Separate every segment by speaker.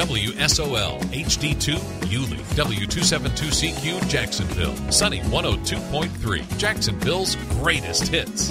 Speaker 1: WSOL HD2 Yulee, W272CQ Jacksonville, Sunny 102.3, Jacksonville's greatest hits.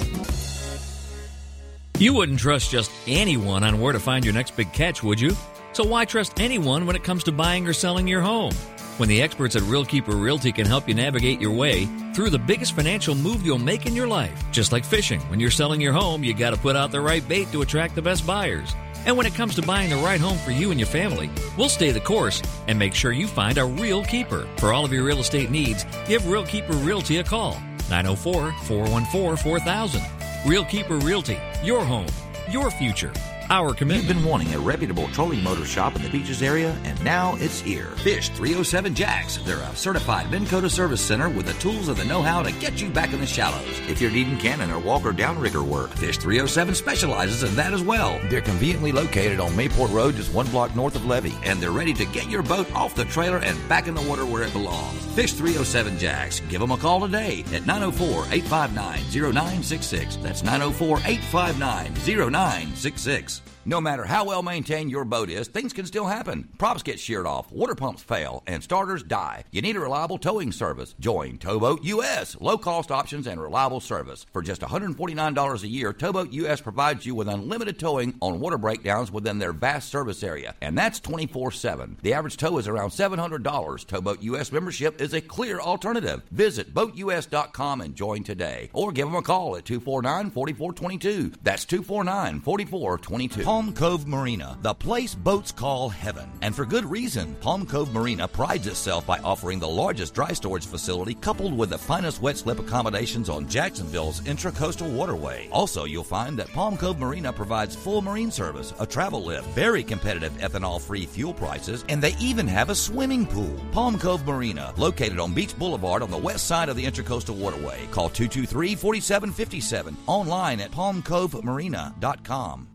Speaker 2: You wouldn't trust just anyone on where to find your next big catch, would you? So why trust anyone when it comes to buying or selling your home? When the experts at RealKeeper Realty can help you navigate your way through the biggest financial move you'll make in your life. Just like fishing, when you're selling your home, you got to put out the right bait to attract the best buyers. And when it comes to buying the right home for you and your family, we'll stay the course and make sure you find a real keeper. For all of your real estate needs, give Real Keeper Realty a call. 904 414 4000. RealKeeper Realty, your home, your future. Our commitment.
Speaker 3: You've been wanting a reputable trolling motor shop in the beaches area, and now it's here. Fish 307 Jacks. They're a certified Minn Kota service center with the tools and the know-how to get you back in the shallows. If you're needing cannon or walker downrigger work, Fish 307 specializes in that as well. They're conveniently located on Mayport Road, just one block north of Levy, and they're ready to get your boat off the trailer and back in the water where it belongs. Fish 307 Jacks. Give them a call today at 904-859-0966. That's 904-859-0966. No matter how well maintained your boat is, things can still happen. Props get sheared off, water pumps fail, and starters die. You need a reliable towing service. Join Towboat US. Low cost options and reliable service. For just $149 a year, Towboat US provides you with unlimited towing on water breakdowns within their vast service area. And that's 24 7. The average tow is around $700. Towboat US membership is a clear alternative. Visit boatus.com and join today. Or give them a call at 249 4422. That's 249 4422. Palm Cove Marina, the place boats call heaven. And for good reason. Palm Cove Marina prides itself by offering the largest dry storage facility coupled with the finest wet slip accommodations on Jacksonville's intracoastal waterway. Also, you'll find that Palm Cove Marina provides full marine service, a travel lift, very competitive ethanol free fuel prices, and they even have a swimming pool. Palm Cove Marina, located on Beach Boulevard on the west side of the intracoastal waterway. Call 223 4757. Online at palmcovemarina.com.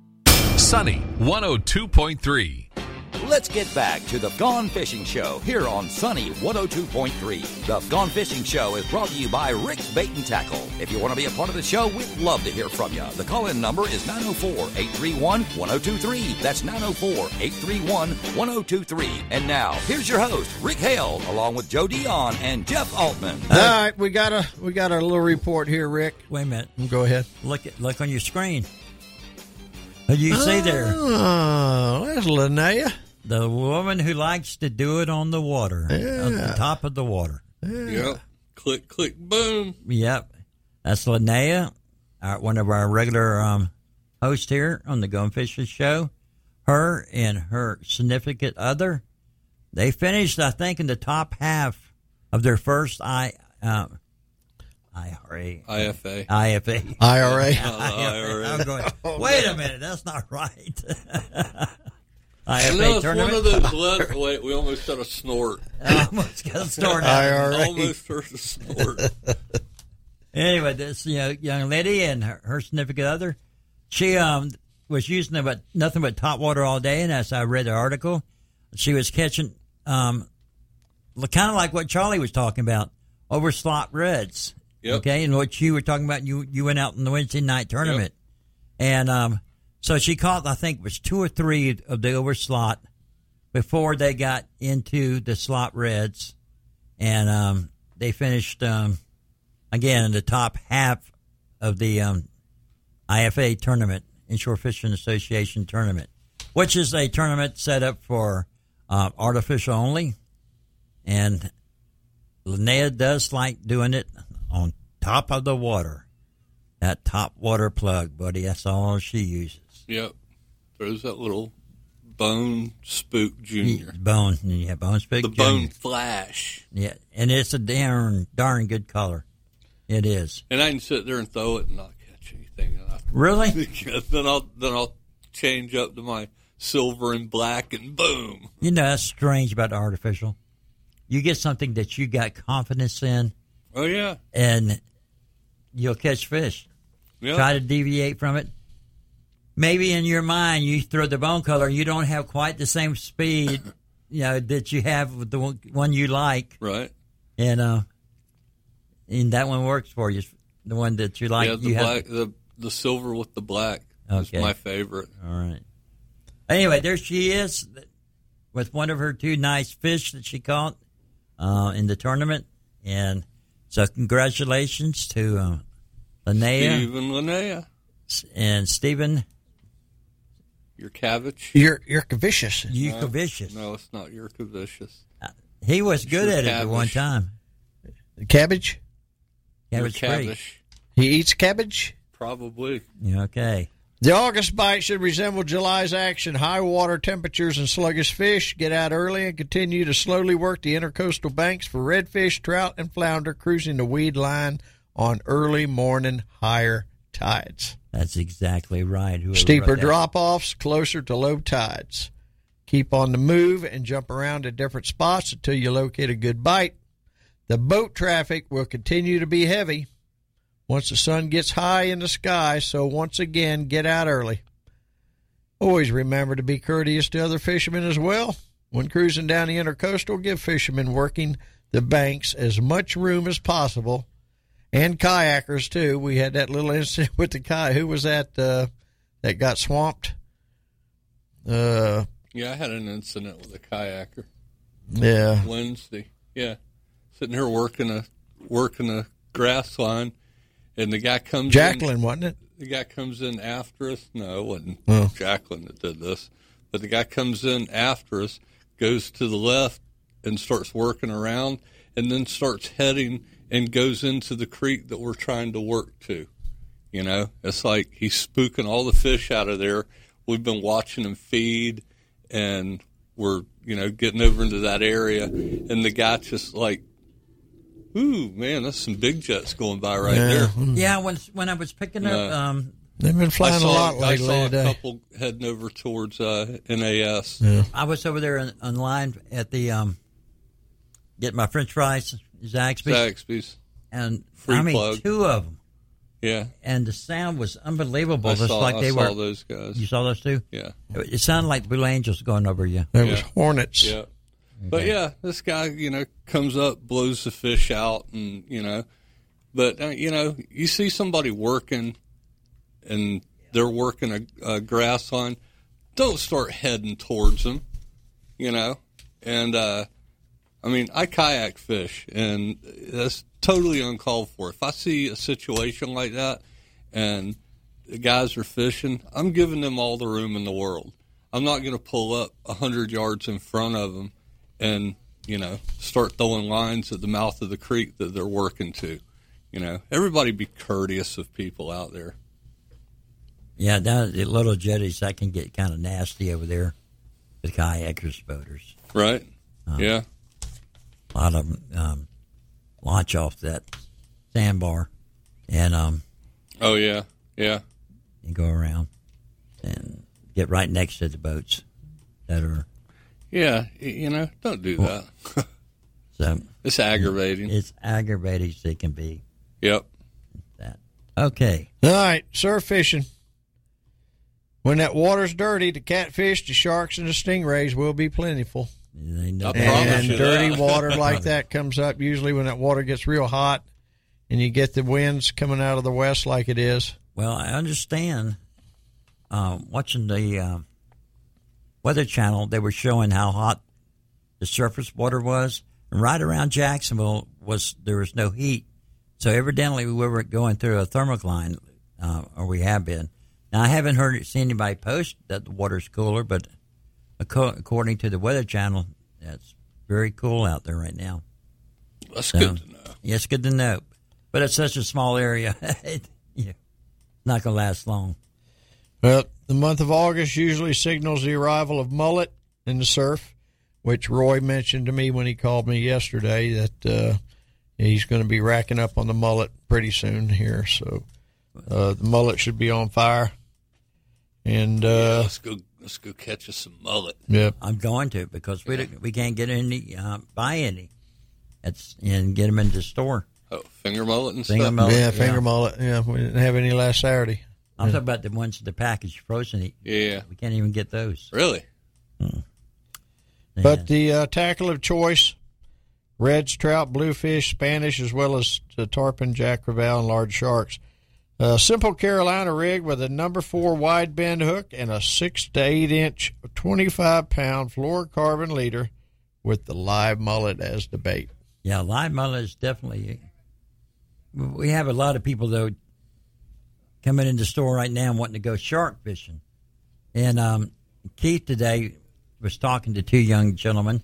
Speaker 1: Sunny 102.3.
Speaker 3: Let's get back to the Gone Fishing Show here on Sunny 102.3. The Gone Fishing Show is brought to you by Rick's Bait and Tackle. If you want to be a part of the show, we'd love to hear from you. The call in number is 904 831 1023. That's 904 831 1023. And now, here's your host, Rick Hale, along with Joe Dion and Jeff Altman.
Speaker 4: All right, we got a we got a little report here, Rick.
Speaker 5: Wait a minute.
Speaker 4: Go ahead.
Speaker 5: Look at look on your screen. What do you see there?
Speaker 4: Oh, there's Linnea.
Speaker 5: The woman who likes to do it on the water, on the top of the water.
Speaker 6: Yep. Click, click, boom.
Speaker 5: Yep, that's Linnea, our, one of our regular um, hosts here on the Going Fishing Show. Her and her significant other, they finished, I think, in the top half of their first I uh, IRA
Speaker 6: IFA.
Speaker 5: IFA.
Speaker 4: IRA.
Speaker 6: IRA.
Speaker 5: I'm going. Wait a minute, that's not right.
Speaker 6: I
Speaker 5: IFA
Speaker 6: know it's one of those. Blood, wait, we almost got a snort.
Speaker 5: I almost got a snort.
Speaker 4: IRA.
Speaker 6: Almost heard a snort.
Speaker 5: Anyway, this you know, young lady and her, her significant other, she um was using about nothing but top water all day, and as I read the article, she was catching um kind of like what Charlie was talking about over slot reds.
Speaker 6: Yep.
Speaker 5: Okay, and what you were talking about, you you went out in the Wednesday night tournament, and um so she caught I think it was two or three of the over slot before they got into the slot reds, and um they finished um again in the top half of the um, IFA tournament, Inshore Fishing Association tournament, which is a tournament set up for uh, artificial only. And Linnea does like doing it on top of the water. That top water plug, buddy, that's all she uses.
Speaker 6: Yep. There's that little bone spook junior.
Speaker 5: Mm, bone, yeah, bone speak.
Speaker 6: The bone flash.
Speaker 5: Yeah, and it's a darn, darn good color. It is.
Speaker 6: And I can sit there and throw it and not catch anything. I,
Speaker 5: Really?
Speaker 6: then I'll then I'll change up to my silver and black and boom.
Speaker 5: You know, that's strange about the artificial. You get something that you got confidence in,
Speaker 6: Oh yeah.
Speaker 5: and you'll catch fish.
Speaker 6: Yeah.
Speaker 5: Try to deviate from it. Maybe in your mind, you throw the bone color, you don't have quite the same speed, you know, that you have with the one- one you like,
Speaker 6: Right.
Speaker 5: and uh, and that one works for you. The one that you like,
Speaker 6: yeah, the
Speaker 5: you have.
Speaker 6: black the the silver with the black is
Speaker 5: Okay.
Speaker 6: my favorite.
Speaker 5: All right. Anyway, there she is. with one of her two nice fish that she caught uh, in the tournament, and so congratulations to uh, Linnea
Speaker 6: Stephen Linnea,
Speaker 5: and Stephen
Speaker 6: your cabbage.
Speaker 4: You're you're vicious.
Speaker 5: Yukovicius.
Speaker 6: No, it's not your vicious.
Speaker 5: He was good
Speaker 6: Sure,
Speaker 5: at it at one time.
Speaker 4: Cabbage.
Speaker 5: Yeah, it
Speaker 6: Your
Speaker 5: was great.
Speaker 6: cabbage.
Speaker 4: He eats cabbage.
Speaker 6: Probably.
Speaker 5: Okay.
Speaker 4: The August bite should resemble July's action. High water temperatures and sluggish fish. Get out early and continue to slowly work the intercoastal banks for redfish, trout, and flounder cruising the weed line on early morning higher tides.
Speaker 5: That's exactly right. Whoever
Speaker 4: Steeper drop offs closer to low tides. Keep on the move and jump around at different spots until you locate a good bite. The boat traffic will continue to be heavy once the sun gets high in the sky, so once again, get out early. Always remember to be courteous to other fishermen as well. When cruising down the intercoastal, give fishermen working the banks as much room as possible, and kayakers too. We had that little incident with the kayak. Who was that uh, that got swamped? Uh,
Speaker 6: Yeah, I had an incident with a kayaker
Speaker 4: yeah,
Speaker 6: Wednesday. Yeah, sitting here working a working a grass line, and the guy comes in.
Speaker 4: Jacqueline, wasn't it?
Speaker 6: the guy comes in after us. No, it wasn't
Speaker 4: Oh.
Speaker 6: Jacqueline that did this. But the guy comes in after us, goes to the left and starts working around, and then starts heading and goes into the creek that we're trying to work to. You know, it's like he's spooking all the fish out of there. We've been watching them feed, and we're you know getting over into that area, and the guy just like, ooh man, that's some big jets going by right
Speaker 4: Yeah.
Speaker 6: there.
Speaker 5: Yeah, when when I was picking up,
Speaker 6: No.
Speaker 5: um,
Speaker 4: They've been flying
Speaker 6: saw,
Speaker 4: a lot lately.
Speaker 6: I saw a
Speaker 4: today.
Speaker 6: couple heading over towards uh, NAS.
Speaker 5: I was over there in, in line at the um, getting my French fries, Zaxby's,
Speaker 6: Zaxby's.
Speaker 5: and
Speaker 6: Free
Speaker 5: I mean
Speaker 6: plug.
Speaker 5: two of them,
Speaker 6: Yeah,
Speaker 5: and the sound was unbelievable.
Speaker 6: I
Speaker 5: Just
Speaker 6: saw,
Speaker 5: like
Speaker 6: I
Speaker 5: they
Speaker 6: saw
Speaker 5: were.
Speaker 6: those guys.
Speaker 5: You saw those two?
Speaker 6: Yeah,
Speaker 5: It sounded like the Blue Angels going over you.
Speaker 4: There was hornets.
Speaker 6: yeah. But yeah, this guy, you know, comes up, blows the fish out, and you know, but uh, you know, you see somebody working, and they're working a, a grass line. Don't start heading towards them, you know. And uh, I mean, I kayak fish, and that's totally uncalled for. If I see a situation like that, and the guys are fishing, I'm giving them all the room in the world. I'm not going to pull up a hundred yards in front of them and you know start throwing lines at the mouth of the creek that they're working to. You know, everybody be courteous of people out there.
Speaker 5: Yeah, down at the little jetties, that can get kind of nasty over there with kayakers, boaters.
Speaker 6: Right? yeah.
Speaker 5: A lot of them um, launch off that sandbar and um,
Speaker 6: Oh yeah. Yeah.
Speaker 5: and go around and get right next to the boats that are
Speaker 6: Yeah. You know, don't do that.
Speaker 5: so
Speaker 6: it's aggravating.
Speaker 5: it's aggravating as it can be.
Speaker 6: Yep.
Speaker 5: That okay?
Speaker 4: All right, surf fishing. When that water's dirty, the catfish, the sharks, and the stingrays will be plentiful.
Speaker 5: They know
Speaker 6: I promise
Speaker 4: And
Speaker 6: you
Speaker 4: dirty
Speaker 6: that.
Speaker 4: water like that comes up usually when that water gets real hot and you get the winds coming out of the west like it is.
Speaker 5: Well, I understand. Um, watching the uh, Weather Channel, they were showing how hot the surface water was, and right around Jacksonville was there was no heat. So evidently we were going through a thermocline, uh, or we have been. Now I haven't heard seen anybody post that the water's cooler, but according to the Weather Channel, it's very cool out there right now.
Speaker 6: That's
Speaker 5: So,
Speaker 6: good to know.
Speaker 5: Yeah, it's good to know, but it's such a small area. it, yeah, not gonna last long.
Speaker 4: Well, the month of August usually signals the arrival of mullet in the surf, which Roy mentioned to me when he called me yesterday that uh, he's going to be racking up on the mullet pretty soon here. So uh, the mullet should be on fire. And
Speaker 6: Yeah,
Speaker 4: uh,
Speaker 6: let's go. Let's go catch us some mullet.
Speaker 4: yeah,
Speaker 5: I'm going to because we don't- we can't get any uh, buy any. It's and get them into the store.
Speaker 6: Oh, finger mullet and
Speaker 5: Finger
Speaker 6: stuff.
Speaker 5: mullet.
Speaker 4: yeah, finger
Speaker 5: yeah.
Speaker 4: mullet. Yeah, we didn't have any last Saturday.
Speaker 5: I'm talking about the ones the package frozen. Eat.
Speaker 6: Yeah.
Speaker 5: We can't even get those.
Speaker 6: Really?
Speaker 4: But the uh, tackle of choice reds, trout, bluefish, Spanish, as well as the tarpon, jack crevalle, and large sharks. A simple Carolina rig with a number four wide bend hook and a six to eight inch, 25 pound fluorocarbon leader with the live mullet as the bait.
Speaker 5: Yeah, live mullet is definitely. We have a lot of people though coming in the store right now wanting to go shark fishing, and um, Keith today was talking to two young gentlemen.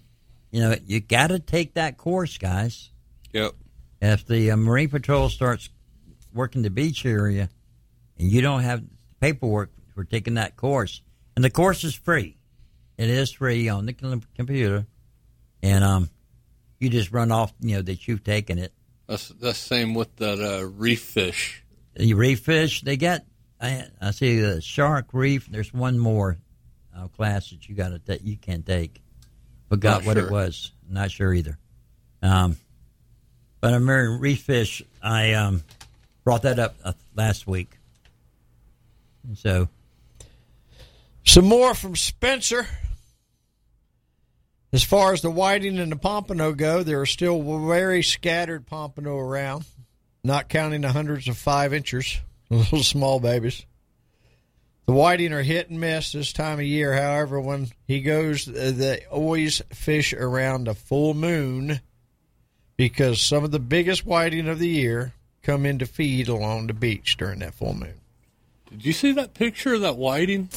Speaker 5: You know, you got to take that course, guys.
Speaker 6: Yep.
Speaker 5: If the uh, Marine Patrol starts working the beach area, and you don't have paperwork for taking that course, and the course is free, it is free on the computer, and um, you just run off, you know, that you've taken it.
Speaker 6: That's that's same with that uh, reef fish.
Speaker 5: You reef fish, they got. I, I see the shark reef. There's one more uh, class that you got to that you can take. Forgot
Speaker 6: Not
Speaker 5: what
Speaker 6: sure.
Speaker 5: it was. Not sure either. Um, but I'm marrying reef fish. I um, brought that up uh, last week. And so
Speaker 4: Some more from Spencer. As far as the whiting and the pompano go, there are still very scattered pompano around, not counting the hundreds of five inchers, little small babies. The whiting are hit and miss this time of year. However, when he goes, uh, they always fish around a full moon because some of the biggest whiting of the year come in to feed along the beach during that full moon.
Speaker 6: Did you see that picture of that whiting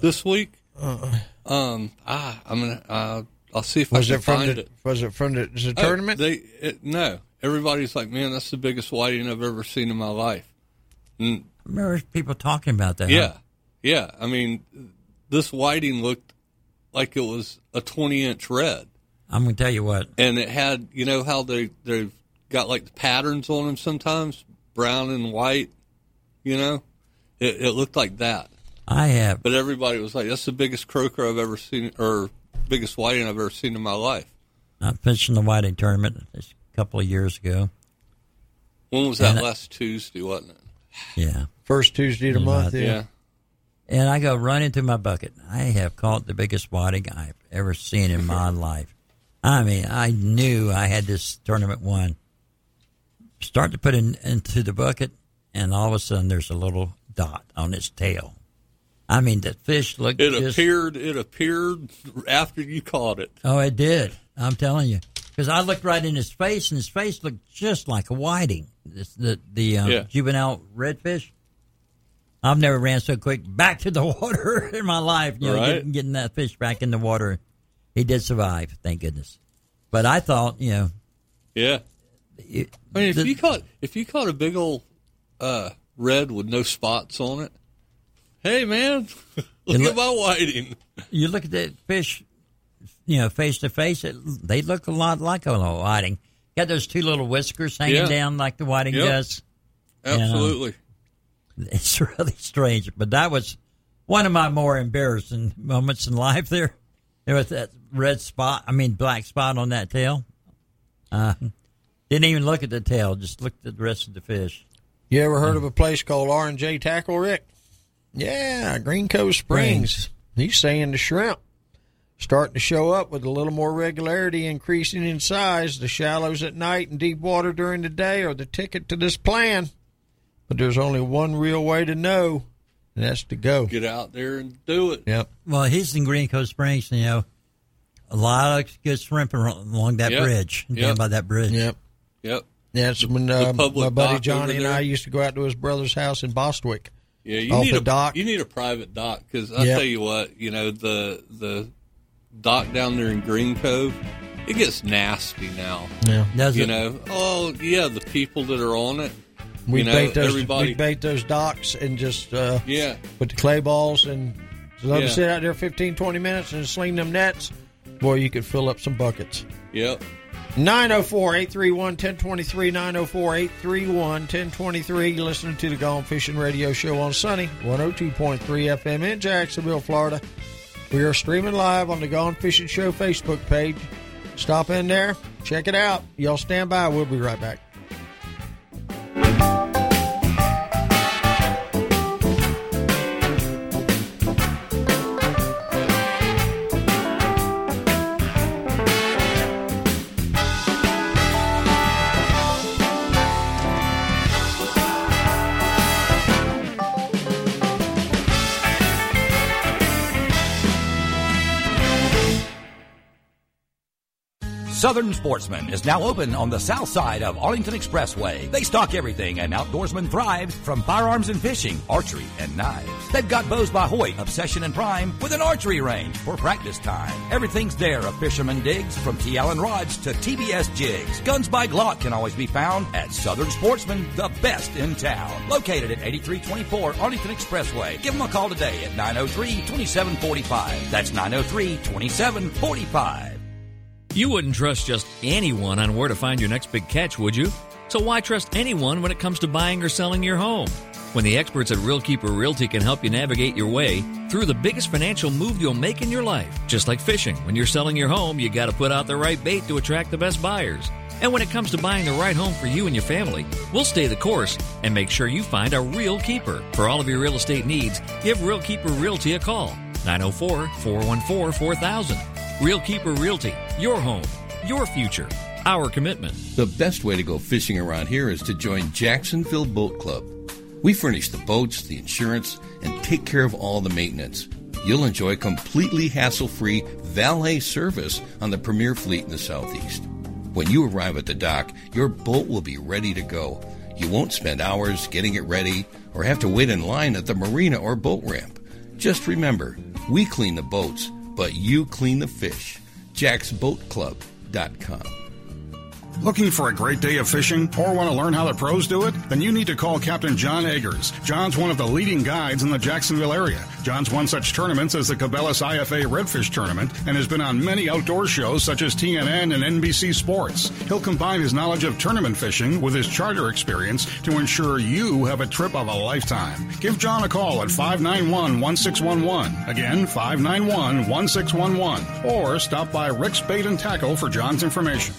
Speaker 6: this week?
Speaker 4: Uh-uh.
Speaker 6: Um, ah, I'm gonna. Uh, I'll see if
Speaker 4: Was
Speaker 6: I
Speaker 4: it from
Speaker 6: find
Speaker 4: the
Speaker 6: it.
Speaker 4: was it from the, the
Speaker 6: Oh,
Speaker 4: tournament?
Speaker 6: they it, no. Everybody's like, man, that's the biggest whiting I've ever seen in my life. And
Speaker 5: I remember people talking about that.
Speaker 6: yeah, yeah. I mean, this whiting looked like it was a 20 inch red,
Speaker 5: I'm going to tell you what.
Speaker 6: and it had, you know, how they they've got like the patterns on them sometimes, brown and white. You know, it, it looked like that.
Speaker 5: I have.
Speaker 6: But everybody was like, "That's the biggest croaker I've ever seen, or biggest whiting I've ever seen in my life."
Speaker 5: I fished in the whiting tournament a couple of years ago.
Speaker 6: When was that?
Speaker 5: And I-
Speaker 6: last Tuesday, wasn't it?
Speaker 5: Yeah.
Speaker 4: First Tuesday of the month.
Speaker 5: Yeah.
Speaker 4: Yeah.
Speaker 6: Yeah.
Speaker 5: And I go run into my bucket. I have caught the biggest whiting I've ever seen in my life. I mean, I knew I had this tournament won. Start to put it into the bucket, and all of a sudden there's a little dot on its tail. I mean, the fish looked
Speaker 6: It
Speaker 5: just,
Speaker 6: appeared. It appeared after you caught it.
Speaker 5: Oh, it did. I'm telling you, because I looked right in his face, and his face looked just like a whiting. This, the the um,
Speaker 6: Yeah.
Speaker 5: juvenile redfish. I've never ran so quick back to the water in my life. You know,
Speaker 6: Right.
Speaker 5: getting, getting that fish back in the water. He did survive, thank goodness. But I thought, you know,
Speaker 6: Yeah.
Speaker 5: it,
Speaker 6: I mean, if
Speaker 5: the-
Speaker 6: you caught if you caught a big old uh, red with no spots on it, hey man, look
Speaker 5: look-
Speaker 6: at my whiting.
Speaker 5: you look at that fish, you know, face to face, it, they look a lot like a little whiting. Got those two little whiskers hanging
Speaker 6: Yeah.
Speaker 5: down like the whiting
Speaker 6: Yep.
Speaker 5: does.
Speaker 6: Absolutely.
Speaker 5: It's really strange, but that was one of my more embarrassing moments in life. There, there was that red spot. I mean, black spot on that tail. Uh, didn't even look at the tail; just looked at the rest of the fish.
Speaker 4: You ever heard of a place called R and J Tackle, Rick? Yeah, Green Cove Springs. He's saying the shrimp starting to show up with a little more regularity, increasing in size. The shallows at night and deep water during the day are the ticket to this plan. But there's only one real way to know, and that's to go.
Speaker 6: Get out there and do it.
Speaker 4: Yep.
Speaker 5: Well, he's in Green Cove Springs, you know, a lot of good shrimping along that
Speaker 6: Yep.
Speaker 5: bridge, down by that bridge.
Speaker 4: Yep.
Speaker 6: Yep.
Speaker 4: That's when uh, my buddy Johnny and. I used to go out to his brother's house in Bostwick.
Speaker 6: Yeah, you
Speaker 4: Off
Speaker 6: need
Speaker 4: the
Speaker 6: a
Speaker 4: dock.
Speaker 6: You need a private dock because I
Speaker 4: Yep.
Speaker 6: tell you what, you know the the dock down there in Green Cove, it gets nasty now.
Speaker 4: Yeah.
Speaker 5: Does
Speaker 6: You
Speaker 5: it?
Speaker 6: know, oh yeah, the people that are on it.
Speaker 4: We
Speaker 6: you know,
Speaker 4: bait those.
Speaker 6: everybody.
Speaker 4: We bait those docks and just uh,
Speaker 6: Yeah,
Speaker 4: with the clay balls and let
Speaker 6: Yeah.
Speaker 4: them sit out there 15, 20 minutes and sling them nets. Boy, you could fill up some buckets.
Speaker 6: yep.
Speaker 4: 904 831 1023. 904 831 1023. You're listening to the Gone Fishing Radio Show on Sunny 102.3 FM in Jacksonville, Florida. We are streaming live on the Gone Fishing Show Facebook page. Stop in there, check it out. Y'all stand by. We'll be right back.
Speaker 3: Southern Sportsman is now open on the south side of Arlington Expressway. They stock everything an outdoorsman thrives from firearms and fishing, archery, and knives. They've got bows by Hoyt, Obsession and Prime with an archery range for practice time. Everything's there a fisherman digs from T. Allen rods to TBS jigs. Guns by Glock can always be found at Southern Sportsman, the best in town. Located at 8324 Arlington Expressway. Give them a call today at 903 2745. That's 903 2745.
Speaker 2: You wouldn't trust just anyone on where to find your next big catch, would you? So why trust anyone when it comes to buying or selling your home? When the experts at RealKeeper Realty can help you navigate your way through the biggest financial move you'll make in your life. Just like fishing, when you're selling your home, you got to put out the right bait to attract the best buyers. And when it comes to buying the right home for you and your family, we'll stay the course and make sure you find a real keeper. For all of your real estate needs, give RealKeeper Realty a call. 904 414 4000. Real Keeper Realty, your home, your future, our commitment.
Speaker 7: The best way to go fishing around here is to join Jacksonville Boat Club. We furnish the boats, the insurance, and take care of all the maintenance. You'll enjoy completely hassle free valet service on the premier fleet in the Southeast. When you arrive at the dock, your boat will be ready to go. You won't spend hours getting it ready or have to wait in line at the marina or boat ramp. Just remember, we clean the boats, but you clean the fish. JacksBoatClub.com.
Speaker 8: Looking for a great day of fishing or want to learn how the pros do it? Then you need to call Captain John Eggers. John's one of the leading guides in the Jacksonville area. John's won such tournaments as the Cabela's IFA Redfish Tournament and has been on many outdoor shows such as TNN and NBC Sports. He'll combine his knowledge of tournament fishing with his charter experience to ensure you have a trip of a lifetime. Give John a call at 591 1611. Again, 591 1611. Or stop by Rick's Bait and Tackle for John's information.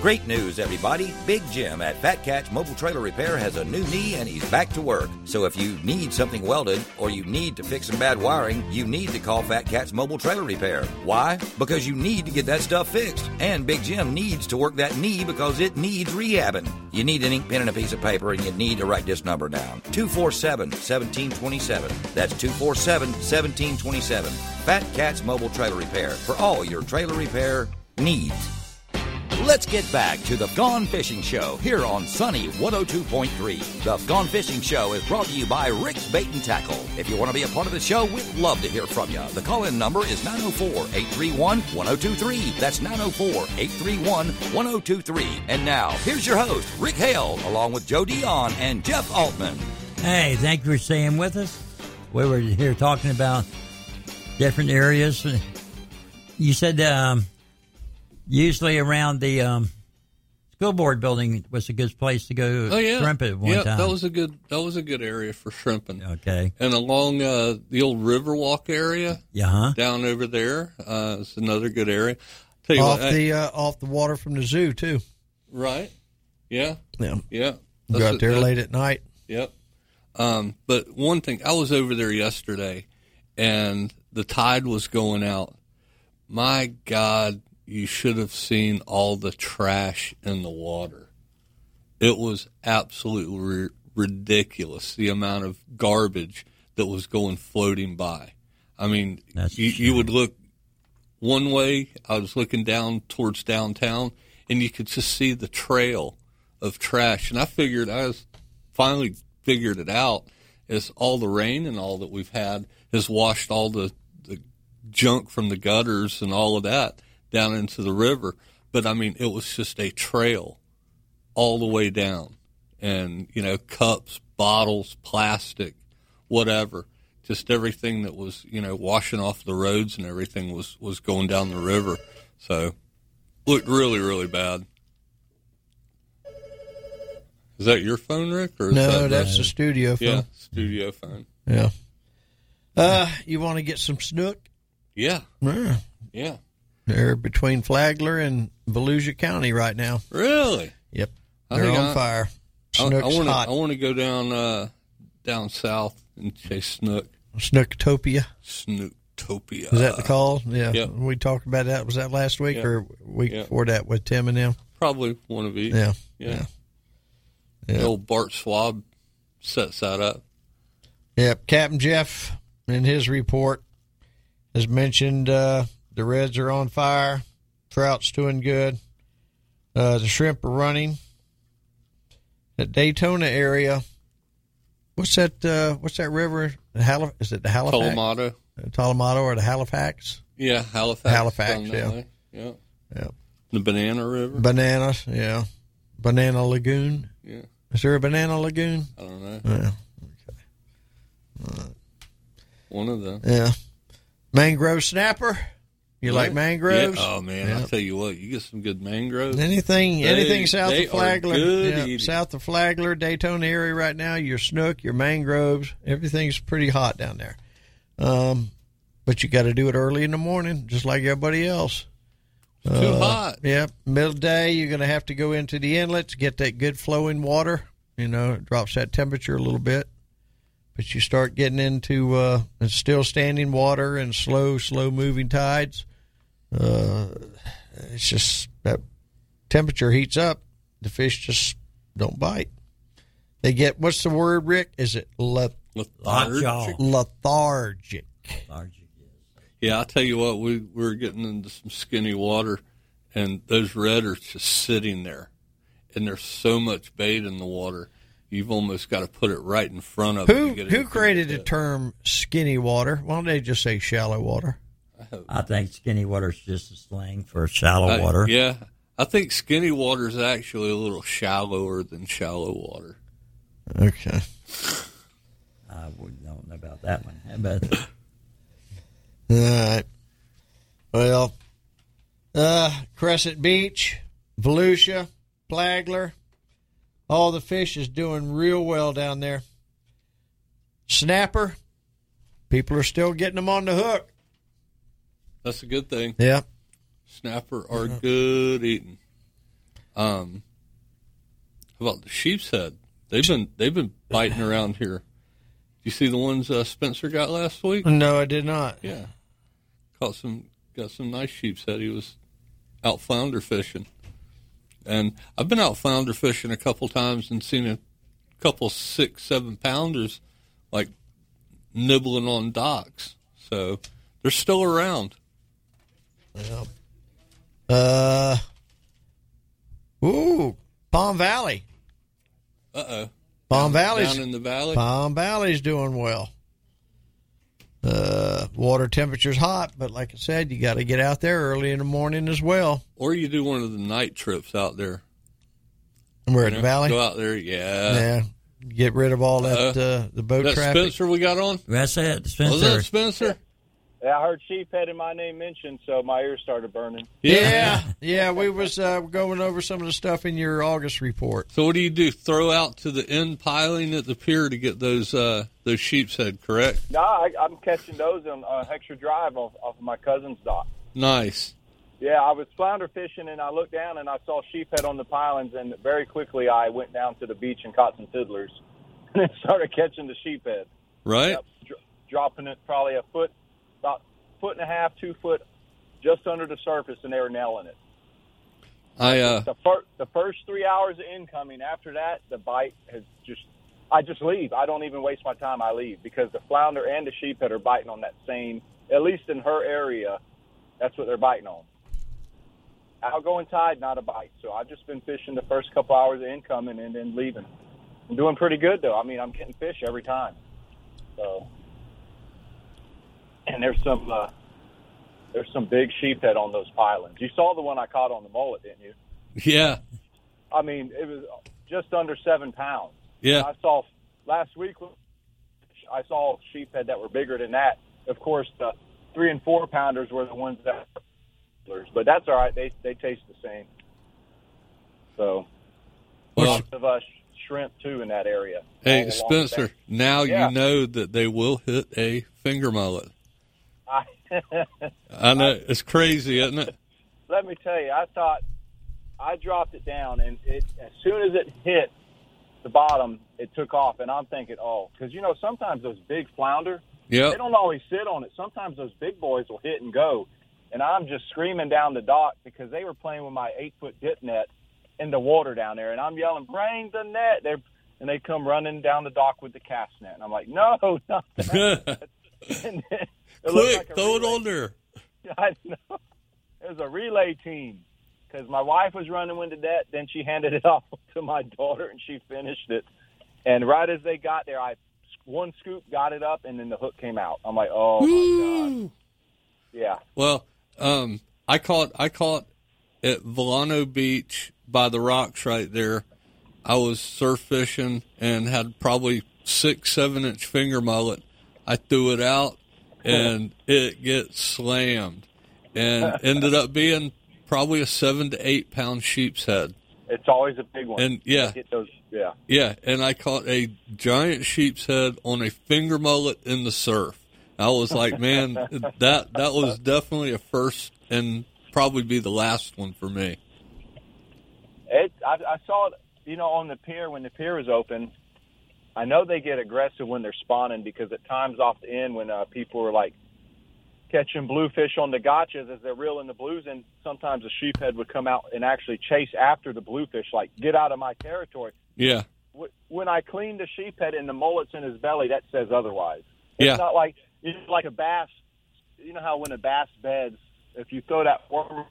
Speaker 3: Great news, everybody. Big Jim at Fat Catch Mobile Trailer Repair has a new knee and he's back to work. So if you need something welded or you need to fix some bad wiring, you need to call Fat Catch Mobile Trailer Repair. Why? Because you need to get that stuff fixed. And Big Jim needs to work that knee because it needs rehabbing. You need an ink pen and a piece of paper and you need to write this number down 247 1727. That's 247 1727. Fat Catch Mobile Trailer Repair for all your trailer repair needs. Let's get back to the Gone Fishing Show here on Sunny 102.3. The Gone Fishing Show is brought to you by Rick's Bait and Tackle. If you want to be a part of the show, we'd love to hear from you. The call in number is 904 831 1023. That's 904 831 1023. And now, here's your host, Rick Hale, along with Joe Dion and Jeff Altman.
Speaker 5: Hey, thank you for staying with us. We were here talking about different areas. You said um, usually around the um, school board building was a good place to go
Speaker 6: Oh yeah,
Speaker 5: shrimp at one
Speaker 6: yeah,
Speaker 5: time.
Speaker 6: that was a good that was a good area for shrimping.
Speaker 5: okay.
Speaker 6: And along uh, the old Riverwalk area
Speaker 5: Yeah, huh?
Speaker 6: down over there uh, is another good area. Tell you
Speaker 4: off
Speaker 6: what, I-
Speaker 4: the uh, off the water from the zoo too.
Speaker 6: right? Yeah,
Speaker 4: Yeah,
Speaker 6: yeah.
Speaker 4: go out there
Speaker 6: that-
Speaker 4: late at night.
Speaker 6: Yep. Um, but one thing, I was over there yesterday, and the tide was going out. My God, you should have seen all the trash in the water. It was absolutely ri- ridiculous the amount of garbage that was going floating by. I mean, you, you would look one way. I was looking down towards downtown, and you could just see the trail of trash. And I figured I was finally figured it out. Is all the rain and all that we've had has washed all the, the junk from the gutters and all of that down into the river. But I mean, it was just a trail all the way down, and you know, cups, bottles, plastic, whatever. Just everything that was, you know, washing off the roads and everything was was going down the river. So, looked really, really bad. Is that your phone, Rick? Or is
Speaker 4: No,
Speaker 6: that
Speaker 4: that's the studio phone.
Speaker 6: yeah, studio phone.
Speaker 4: Yeah. Uh, you want to get some snook?
Speaker 6: Yeah,
Speaker 4: Yeah.
Speaker 6: yeah.
Speaker 4: They're between Flagler and Volusia County right now.
Speaker 6: Really?
Speaker 4: Yep.
Speaker 6: I
Speaker 4: They're on
Speaker 6: I-
Speaker 4: fire.
Speaker 6: I-
Speaker 4: Snook's
Speaker 6: I want to.
Speaker 4: hot.
Speaker 6: I want to go down uh, down south and chase snook.
Speaker 4: Snooktopia.
Speaker 6: Snootopia.
Speaker 4: Is that the call? Yeah.
Speaker 6: Yep.
Speaker 4: We talked about that. Was that last week
Speaker 6: Yep.
Speaker 4: or week
Speaker 6: Yep.
Speaker 4: before that with Tim and them?
Speaker 6: Probably one of each.
Speaker 4: Yeah.
Speaker 6: Yeah.
Speaker 4: Yeah.
Speaker 6: The old Bart Swab sets that up.
Speaker 4: Yep. Captain Jeff, in his report, has mentioned uh, the Reds are on fire. Trout's doing good. Uh, the shrimp are running. At Daytona area, what's that? Uh, what's that river? The Halif- is it the Halifax?
Speaker 6: Colomado.
Speaker 4: Uh, Tolomato or the Halifax?
Speaker 6: Yeah, Halifax.
Speaker 4: Halifax. Yeah.
Speaker 6: Yeah. The Banana River.
Speaker 4: Bananas, yeah. Banana Lagoon.
Speaker 6: yeah.
Speaker 4: Is there a banana lagoon?
Speaker 6: I don't know.
Speaker 4: Yeah. Okay.
Speaker 6: One of them.
Speaker 4: Yeah. Mangrove snapper. You like mangroves?
Speaker 6: Yeah. Oh man,
Speaker 4: Yeah.
Speaker 6: I tell you what, you get some good mangroves.
Speaker 4: Anything,
Speaker 6: They-
Speaker 4: anything south of Flagler, yeah, south of Flagler, Daytona area right now. Your snook, your mangroves, everything's pretty hot down there. Um, but you got to do it early in the morning, just like everybody else.
Speaker 6: Too
Speaker 4: Uh,
Speaker 6: hot.
Speaker 4: Yeah, middle day, you're going to have to go into the inlets, get that good flowing water. You know, it drops that temperature a little bit. But you start getting into uh, still standing water and slow, slow moving tides. Uh, it's just that temperature heats up, the fish just don't bite. They get what's the word, Rick? Is it le-
Speaker 5: Lockjaw.
Speaker 4: lethargic?
Speaker 6: Yeah, I'll tell you what, we, we were getting into some skinny water, and those red are just sitting there. And there's so much bait in the water, you've almost got to put it right in front of it.
Speaker 4: Who
Speaker 6: to get
Speaker 4: who created the term skinny water? Why don't they just say shallow water?
Speaker 5: I think skinny water is just a slang for shallow
Speaker 6: I-
Speaker 5: water.
Speaker 6: yeah, I think skinny water is actually a little shallower than shallow water.
Speaker 4: Okay.
Speaker 5: I would- don't know about that one. But
Speaker 4: All right. Well, uh, Crescent Beach, Volusia, Flagler, all the fish is doing real well down there. Snapper, people are still getting them on the hook.
Speaker 6: That's a good thing.
Speaker 4: Yeah.
Speaker 6: Snapper are good eating. Um, how about the sheep's head? They've been they've been biting around here. Do you see the ones uh, Spencer got last week?
Speaker 4: No, I did not.
Speaker 6: Yeah, caught some got some nice sheep's head. He was out flounder fishing, and I've been out flounder fishing a couple times and seen a couple six seven pounders like nibbling on docks. So they're still around.
Speaker 4: Yeah. Uh, ooh, Palm Valley.
Speaker 6: Uh oh.
Speaker 4: Palm Valley's
Speaker 6: down in the valley.
Speaker 4: Palm Valley's doing well. Uh, water temperature's hot, but like I said, you got to get out there early in the morning as well.
Speaker 6: Or you do one of the night trips out there.
Speaker 4: We're
Speaker 6: You
Speaker 4: in the valley.
Speaker 6: Go out there, yeah.
Speaker 4: Yeah, get rid of all that uh, the boat
Speaker 6: that
Speaker 4: traffic.
Speaker 6: Spencer we got on?
Speaker 5: that's it,
Speaker 6: Was
Speaker 5: Spencer.
Speaker 6: that Spencer?
Speaker 9: Yeah, I heard sheephead in my name mentioned, so my ears started burning.
Speaker 4: Yeah, yeah, we was uh, going over some of the stuff in your August report.
Speaker 6: So what do you do? Throw out to the end piling at the pier to get those uh, those sheep's head, correct?
Speaker 9: No, I, I'm catching those on uh, Heckscher Drive off, off of my cousin's dock.
Speaker 6: Nice.
Speaker 9: Yeah, I was flounder fishing and I looked down and I saw sheephead on the pilings, and very quickly I went down to the beach and caught some fiddlers, and then started catching the sheephead.
Speaker 6: Right?
Speaker 9: Yep, dr- dropping it probably a foot, about foot and a half, two foot, just under the surface, and they were nailing it.
Speaker 6: I uh
Speaker 9: The first the first three hours of incoming. After that, the bite has just. I just leave. I don't even waste my time. I leave because the flounder and the sheephead are biting on that same. At least in her area, that's what they're biting on. Outgoing tide, not a bite. So I've just been fishing the first couple hours of incoming and then leaving. I'm doing pretty good though. I mean, I'm getting fish every time. So, and there's some uh, there's some big sheephead on those pilings. You saw the one I caught on the mullet, didn't you?
Speaker 6: yeah.
Speaker 9: I mean, it was just under seven pounds.
Speaker 6: Yeah.
Speaker 9: I saw last week. I saw sheephead that were bigger than that. Of course, the three and four pounders were the ones that, but that's all right. They they taste the same. So,
Speaker 6: Well,
Speaker 9: lots of uh, shrimp too in that area.
Speaker 6: hey Spencer, now
Speaker 9: Yeah.
Speaker 6: you know that they will hit a finger mullet.
Speaker 9: I,
Speaker 6: I know it's crazy, isn't it?
Speaker 9: let me tell you, I thought I dropped it down, and it as soon as it hit the bottom, it took off, and I'm thinking, oh, because you know sometimes those big flounder,
Speaker 6: Yep.
Speaker 9: they don't always sit on it. Sometimes those big boys will hit and go, and I'm just screaming down the dock because they were playing with my eight foot dip net in the water down there, and I'm yelling, bring the net. They're and they come running down the dock with the cast net, and I'm like, no, not that. And then it
Speaker 6: Quick,
Speaker 9: like
Speaker 6: throw it on there.
Speaker 9: I know. There's a relay team. because my wife was running into that. Then she handed it off to my daughter, and she finished it. And right as they got there, I one scoop got it up, and then the hook came out. I'm like, oh my god, yeah.
Speaker 6: Well, um, I caught I caught at Vilano Beach by the rocks right there. I was surf fishing and had probably six, seven inch finger mullet. I threw it out and it gets slammed and ended up being probably a seven to eight pound sheep's head.
Speaker 9: It's always a big one.
Speaker 6: And yeah,
Speaker 9: those, yeah.
Speaker 6: yeah, and I caught a giant sheep's head on a finger mullet in the surf. I was like, man, that that was definitely a first and probably be the last one for me.
Speaker 9: It, I, I saw it, you know, on the pier when the pier was open. I know they get aggressive when they're spawning because at times off the end when uh, people are like catching bluefish on the gotchas as they're reeling the blues in, sometimes a sheephead would come out and actually chase after the bluefish, like get out of my territory.
Speaker 6: Yeah,
Speaker 9: When I clean the sheephead and the mullet's in his belly, that says otherwise. It's
Speaker 6: Yeah.
Speaker 9: not like it's like a bass. You know how when a bass beds, if you throw that worm,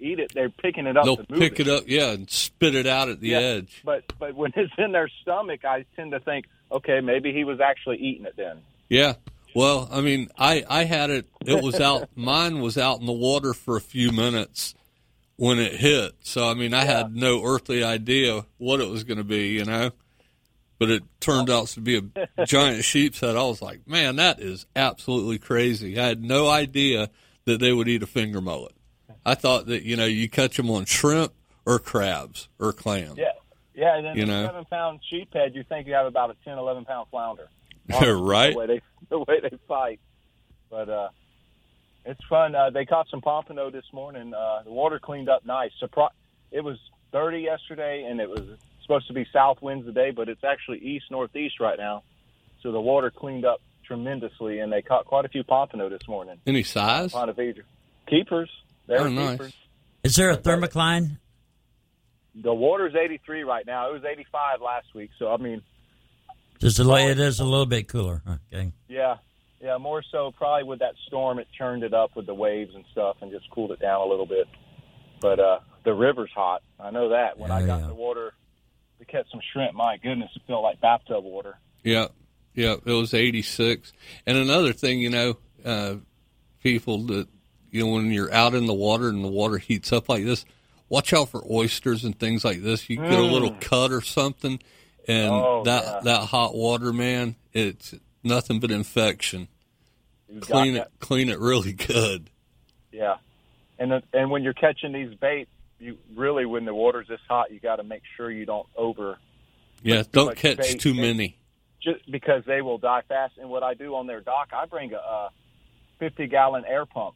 Speaker 9: eat it, they're picking it up.
Speaker 6: they'll pick it up, yeah, and spit it out at the
Speaker 9: Yeah,
Speaker 6: edge.
Speaker 9: But but when it's in their stomach, I tend to think, okay, maybe he was actually eating it then.
Speaker 6: Yeah. Well, I mean, I I had it. It was out. mine was out in the water for a few minutes when it hit. So I mean, I had no earthly idea what it was going to be, you know. But it turned out to be a giant sheep's head. I was like, man, that is absolutely crazy. I had no idea that they would eat a finger mullet. I thought that you know you catch them on shrimp or crabs or clams.
Speaker 9: Yeah, yeah. And then
Speaker 6: You know.
Speaker 9: seven pound sheephead, you think you have about a 10, 11 pound flounder.
Speaker 6: right.
Speaker 9: The way they the way they fight, but uh, it's fun. Uh, they caught some pompano this morning. Uh, the water cleaned up nice. Surpri- it was 30 yesterday, and it was supposed to be south winds today, but it's actually east northeast right now. So the water cleaned up tremendously, and they caught quite a few pompano this morning.
Speaker 6: Any size?
Speaker 9: Keepers. They're
Speaker 6: Oh, nice.
Speaker 9: keepers.
Speaker 5: Is there a thermocline?
Speaker 9: The water's 83 right now. It was 85 last week. So, I mean,
Speaker 5: Just a, li- it is a little bit cooler. Okay.
Speaker 9: yeah. Yeah, more so probably with that storm, it churned it up with the waves and stuff and just cooled it down a little bit. But uh, the river's hot. I know that. When I got
Speaker 5: yeah.
Speaker 9: in the water to catch some shrimp, my goodness, it felt like bathtub water.
Speaker 6: Yeah, yeah, it was 86. And another thing, you know, uh, people that, you know, when you're out in the water and the water heats up like this, watch out for oysters and things like this. You get a little cut or something, and
Speaker 9: Mm. Oh,
Speaker 6: that
Speaker 9: yeah.
Speaker 6: that hot water, man, it's nothing but infection.
Speaker 9: You
Speaker 6: Clean it,
Speaker 9: that.
Speaker 6: clean it really good.
Speaker 9: Yeah. And the, and when you're catching these bait, you really when the water's this hot, you got to make sure you don't over
Speaker 6: Yeah, don't catch too many.
Speaker 9: just because they will die fast. And what I do on their dock, I bring a, uh 50 gallon air pump.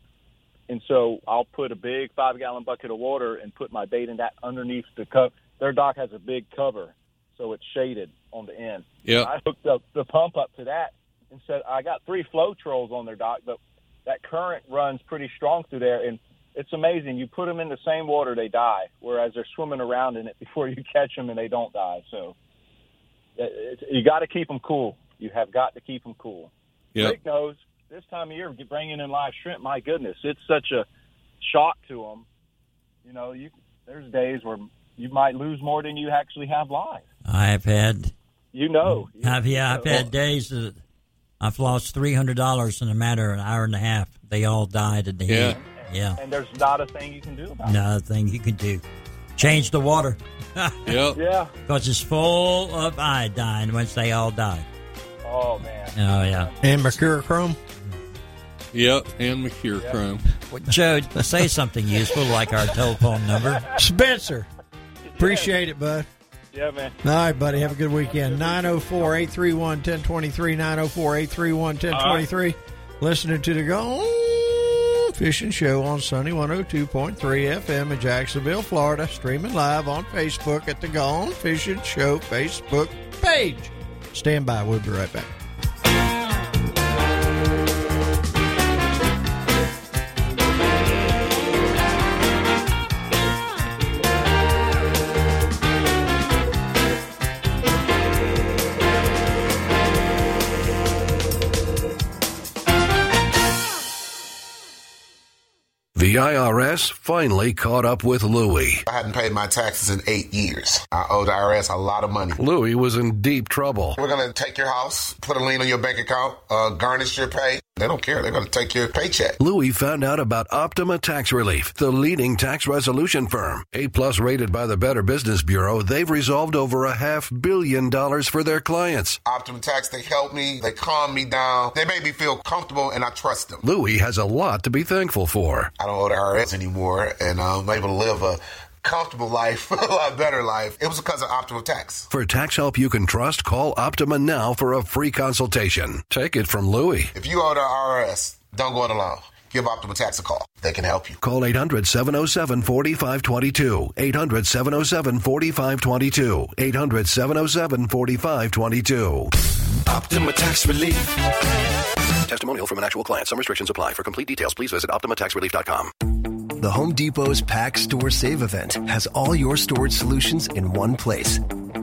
Speaker 9: And so I'll put a big five gallon bucket of water and put my bait in that underneath the cup. Their dock has a big cover, so it's shaded on the end.
Speaker 6: Yeah,
Speaker 9: I hooked up the pump up to that and said I got three flow trolls on their dock, but that current runs pretty strong through there, and it's amazing. You put them in the same water, they die, whereas they're swimming around in it before you catch them and they don't die. So you got to keep them cool. You have got to keep them cool.
Speaker 6: yeah,
Speaker 9: Rick knows this time of year bringing in live shrimp. My goodness, it's such a shock to them. You know, you there's days where you might lose more than you actually have live.
Speaker 5: I've had,
Speaker 9: You know,
Speaker 5: I've, yeah, I've had days that I've lost three hundred dollars in a matter of an hour and a half. They all died in the
Speaker 6: Yeah.
Speaker 5: heat. Yeah,
Speaker 9: and there's not a thing you can do about it.
Speaker 5: another thing you can do, change the water
Speaker 6: yep,
Speaker 9: Yeah.
Speaker 5: because it's full of iodine once they all die.
Speaker 9: Oh man.
Speaker 5: Oh yeah.
Speaker 4: And mercurochrome.
Speaker 6: Yep, and mercurochrome.
Speaker 5: Well, Joe, say something useful like our telephone number.
Speaker 4: Spencer. Appreciate it, bud.
Speaker 9: Yeah, man.
Speaker 4: All right, buddy. Have a good weekend. 904 831 1023. 904 831 1023. Listening to the Gone Fishing Show on Sunny 102.3 FM in Jacksonville, Florida. Streaming live on Facebook at the Gone Fishing Show Facebook page. Stand by. We'll be right back.
Speaker 10: The IRS finally caught up with Louie.
Speaker 11: I hadn't paid my taxes in eight years. I owe the IRS a lot of money.
Speaker 10: Louie was in deep trouble.
Speaker 11: We're going to take your house, put a lien on your bank account, uh, garnish your pay. They don't care. They're going to take your paycheck.
Speaker 10: Louie found out about Optima Tax Relief, the leading tax resolution firm. A plus rated by the Better Business Bureau, they've resolved over a half billion dollars for their clients.
Speaker 11: Optima Tax, they help me, they calm me down, they make me feel comfortable, and I trust them.
Speaker 10: Louie has a lot to be thankful for.
Speaker 11: I don't owe the IRS anymore, and I'm able to live a comfortable life, a lot better life. It was because of Optima Tax.
Speaker 10: For tax help you can trust, call Optima now for a free consultation. Take it from Louie.
Speaker 11: If you owe the IRS, don't go it alone. Give Optima Tax a call. They can help you.
Speaker 10: Call 800 707 4522. 800 707 4522. 800 707 4522.
Speaker 12: Optima Tax Relief.
Speaker 10: Testimonial from an actual client. Some restrictions apply. For complete details, please visit OptimaTaxRelief.com.
Speaker 12: The Home Depot's Pack Store Save event has all your storage solutions in one place.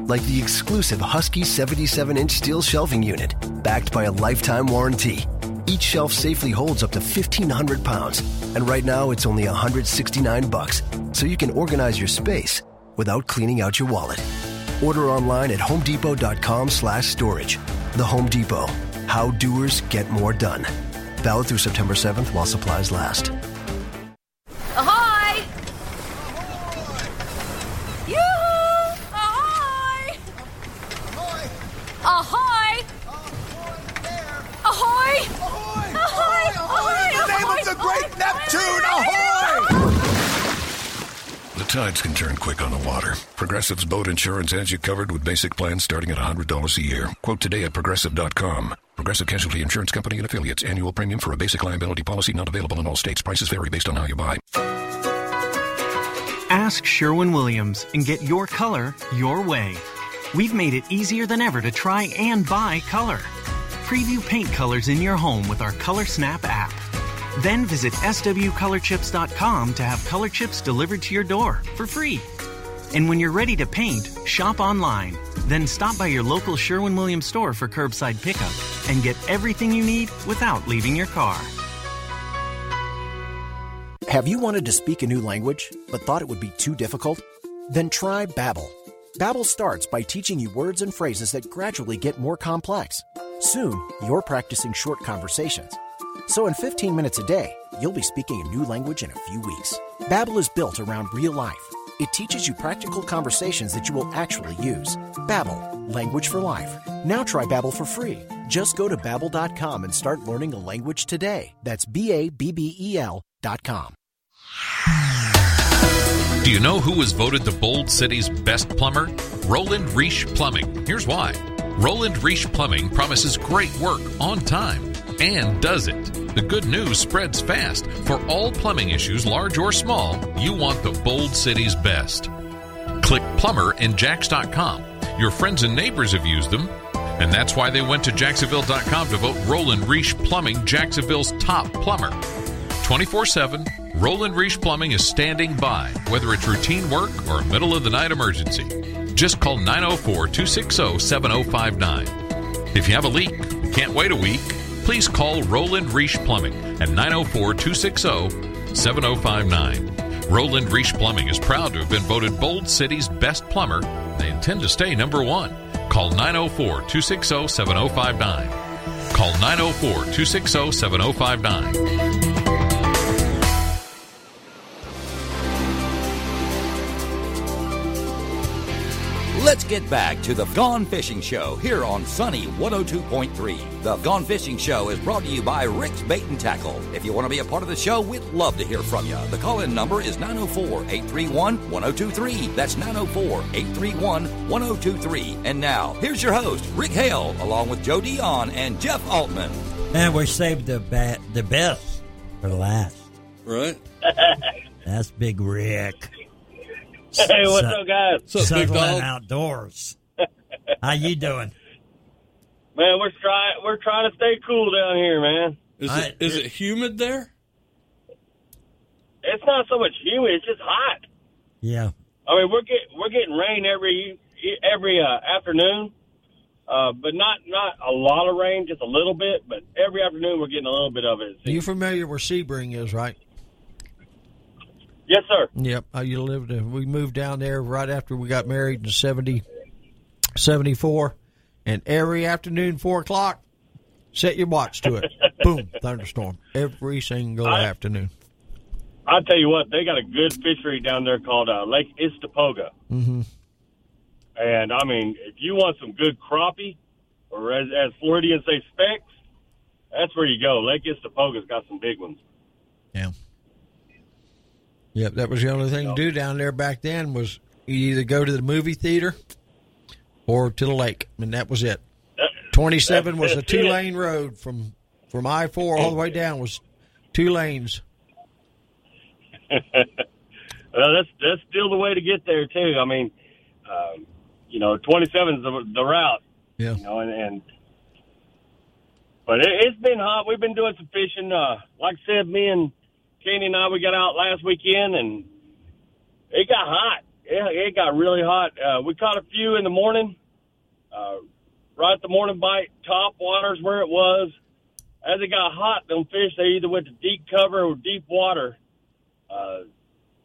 Speaker 12: Like the exclusive Husky 77 inch steel shelving unit, backed by a lifetime warranty. Each shelf safely holds up to 1,500 pounds, and right now it's only 169 bucks, so you can organize your space without cleaning out your wallet. Order online at homedepot.com slash storage. The Home Depot. How doers get more done. Valid through September 7th while supplies last.
Speaker 13: Ahoy! Yoo-hoo! Ahoy! Ahoy! Ahoy! Ahoy! Ahoy!
Speaker 14: In the name of the great Neptune, ahoy!
Speaker 15: The tides can turn quick on the water. Progressive's boat insurance has you covered with basic plans starting at $100 a year. Quote today at progressive.com. Progressive Casualty Insurance Company and affiliates. Annual premium for a basic liability policy not available in all states. Prices vary based on how you buy.
Speaker 16: Ask Sherwin Williams and get your color your way. We've made it easier than ever to try and buy color. Preview paint colors in your home with our Color Snap app. Then visit swcolorchips.com to have color chips delivered to your door for free. And when you're ready to paint, shop online. Then stop by your local Sherwin Williams store for curbside pickup and get everything you need without leaving your car.
Speaker 17: Have you wanted to speak a new language but thought it would be too difficult? Then try Babbel. Babbel starts by teaching you words and phrases that gradually get more complex. Soon, you're practicing short conversations. So in 15 minutes a day, you'll be speaking a new language in a few weeks. Babbel is built around real life. It teaches you practical conversations that you will actually use. Babbel, language for life. Now try Babbel for free. Just go to babbel.com and start learning a language today. That's B A B B E L dot com.
Speaker 1: Do you know who was voted the Bold City's best plumber? Roland Reich Plumbing. Here's why. Roland Reich Plumbing promises great work on time and does it. The good news spreads fast. For all plumbing issues, large or small, you want the Bold City's best. Click plumber in jax.com. Your friends and neighbors have used them, and that's why they went to jacksonville.com to vote Roland Reich Plumbing Jacksonville's top plumber. 24 7, Roland Reich Plumbing is standing by, whether it's routine work or a middle of the night emergency. Just call 904 260 7059. If you have a leak, can't wait a week, please call Roland Reich Plumbing at 904 260 7059. Roland Reich Plumbing is proud to have been voted Bold City's best plumber. They intend to stay number one. Call 904 260 7059. Call 904 260 7059.
Speaker 3: Get back to the Gone Fishing Show here on Sunny 102.3. The Gone Fishing Show is brought to you by Rick's Bait and Tackle. If you want to be a part of the show, we'd love to hear from you. The call in number is 904 831 1023. That's 904 831 1023. And now, here's your host, Rick Hale, along with Joe Dion and Jeff Altman.
Speaker 5: And we saved the ba- the best for last.
Speaker 6: Right.
Speaker 5: That's Big Rick.
Speaker 18: Hey, what's up, guys?
Speaker 6: What's up, big dog?
Speaker 5: Outdoors. How you doing?
Speaker 18: Man, we're trying we're trying to stay cool down here, man.
Speaker 6: Is it is it humid there?
Speaker 18: It's not so much humid; it's just hot.
Speaker 5: Yeah.
Speaker 18: I mean, we're getting we're getting rain every every uh, afternoon, uh, but not not a lot of rain, just a little bit. But every afternoon, we're getting a little bit of it.
Speaker 4: Are you familiar where Sebring is, right?
Speaker 18: Yes, sir.
Speaker 4: Yep, I you lived. Uh, we moved down there right after we got married in 70, 74. and every afternoon, four o'clock, set your watch to it. Boom, thunderstorm every single
Speaker 18: I-
Speaker 4: afternoon.
Speaker 18: I'll tell you what, they got a good fishery down there called uh, Lake Istokpoga.
Speaker 4: Mm-hmm.
Speaker 18: And I mean, if you want some good crappie, or as, as Floridians say, specks, that's where you go. Lake Istokpoga's got some big ones.
Speaker 4: Yep, that was the only thing to do down there back then was you either go to the movie theater or to the lake, and that was it. Twenty seven was a two-lane road from from I four all the way down was two lanes.
Speaker 18: well, that's that's still the way to get there too. I mean, um, you know, 27 is the, the route.
Speaker 4: Yeah.
Speaker 18: You know, and, and but it, it's been hot. We've been doing some fishing. Uh, like I said, me and Kenny and I we got out last weekend, and it got hot. It, it got really hot. Uh, we caught a few in the morning. Uh, right at the morning bite, top waters where it was. As it got hot, them fish they either went to deep cover or deep water. Uh,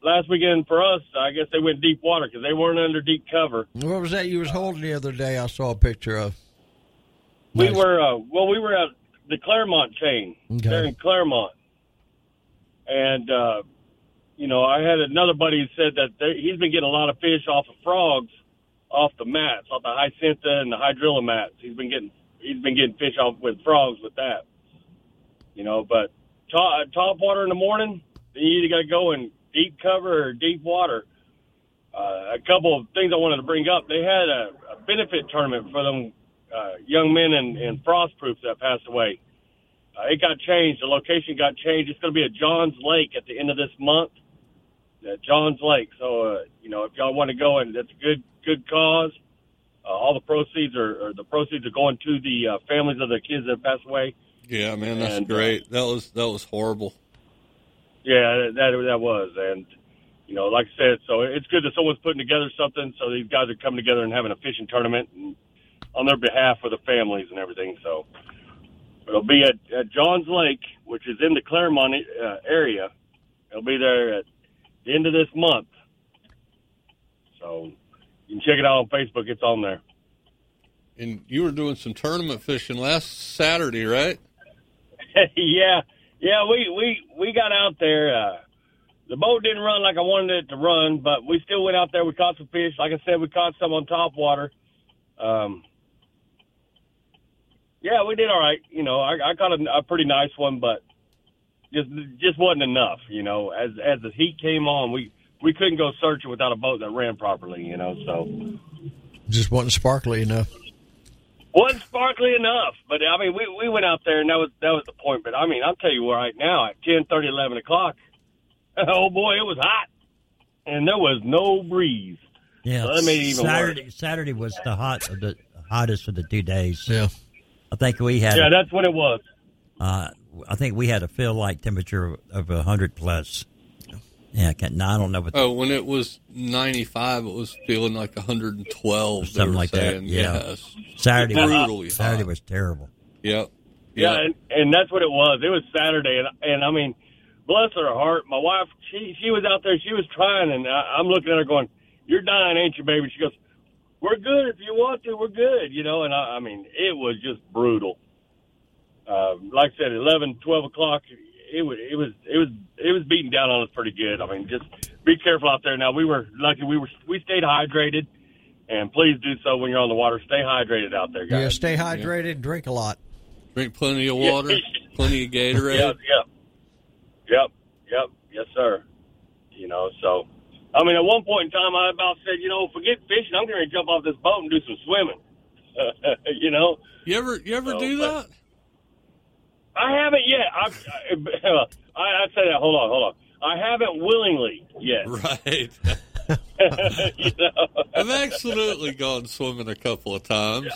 Speaker 18: last weekend for us, I guess they went deep water because they weren't under deep cover.
Speaker 4: What was that you was holding the other day? I saw a picture of.
Speaker 18: We were uh, well, we were at the Clermont chain
Speaker 4: Okay.
Speaker 18: there in Clermont, and uh, you know I had another buddy who said that they, he's been getting a lot of fish off of frogs, off the mats, off the hyacinta and the hydrilla mats. He's been getting he's been getting fish off with frogs with that. You know, but top, top water in the morning, then you either got to go in deep cover or deep water. Uh, a couple of things I wanted to bring up. They had a, a benefit tournament for them uh, young men in, in Frostproof that passed away. Uh, it got changed. The location got changed. It's going to be at Johns Lake at the end of this month. At Johns Lake. So, uh, you know, if y'all want to go, and it's a good good cause. Uh, all the proceeds are, or the proceeds are going to the uh, families of the kids that passed away.
Speaker 6: Yeah, man, that's
Speaker 18: And, uh,
Speaker 6: great. that was that was horrible.
Speaker 18: Yeah, that that was, and you know, like I said, so it's good that someone's putting together something. So these guys are coming together and having a fishing tournament and on their behalf for the families and everything. So it'll be at, at Johns Lake, which is in the Clermont uh, area. It'll be there at the end of this month. So you can check it out on Facebook. It's on there.
Speaker 6: And you were doing some tournament fishing last Saturday, right?
Speaker 18: yeah, yeah, we we we got out there. Uh, the boat didn't run like I wanted it to run, but we still went out there. We caught some fish. Like I said, we caught some on top water. Um, yeah, we did all right. You know, I, I caught a, a pretty nice one, but just just wasn't enough. You know, as as the heat came on, we we couldn't go searching without a boat that ran properly. You know, so
Speaker 4: Just wasn't sparkly enough.
Speaker 18: wasn't sparkly enough. But I mean, we we went out there, and that was that was the point. But I mean, I'll tell you right now, at ten thirty, eleven o'clock, oh boy, it was hot, and there was no breeze.
Speaker 5: Yeah,
Speaker 18: So that made it even
Speaker 5: Saturday. Saturday was the hot the hottest of the two days.
Speaker 4: Yeah,
Speaker 5: I think we had.
Speaker 18: Yeah, that's what it was.
Speaker 5: Uh, I think we had a feel like temperature of a hundred plus. Yeah, I, can't, no, I don't know what.
Speaker 6: Oh, when it was 95, it was feeling like 112.
Speaker 5: something like
Speaker 6: saying.
Speaker 5: that. Yeah,
Speaker 6: Yes.
Speaker 5: Saturday.
Speaker 6: brutally
Speaker 5: was, Saturday was terrible.
Speaker 6: Yep.
Speaker 18: Yeah, and, and that's what it was. It was Saturday, and and I mean, bless her heart, my wife, she she was out there, she was trying, and I, I'm looking at her going, "You're dying, ain't you, baby?" She goes, "We're good if you want to, we're good," you know. And I, I mean, it was just brutal. Uh, like I said, eleven, twelve o'clock, it was it was it was it was beating down on us pretty good. I mean, just be careful out there. Now we were lucky; we were we stayed hydrated, and please do so when you're on the water. Stay hydrated out there, guys.
Speaker 4: Yeah, stay hydrated and drink a lot.
Speaker 6: Drink plenty of water, plenty of Gatorade.
Speaker 18: Yep, yep, yep, yep, yes, sir. You know, so I mean, at one point in time, I about said, you know, forget fishing. I'm going to jump off this boat and do some swimming. you know,
Speaker 6: You ever you ever
Speaker 18: So,
Speaker 6: do that?
Speaker 18: I haven't yet. I, I, I say that. Hold on, hold on. I haven't willingly yet.
Speaker 6: Right.
Speaker 18: you know?
Speaker 6: I've absolutely gone swimming a couple of times.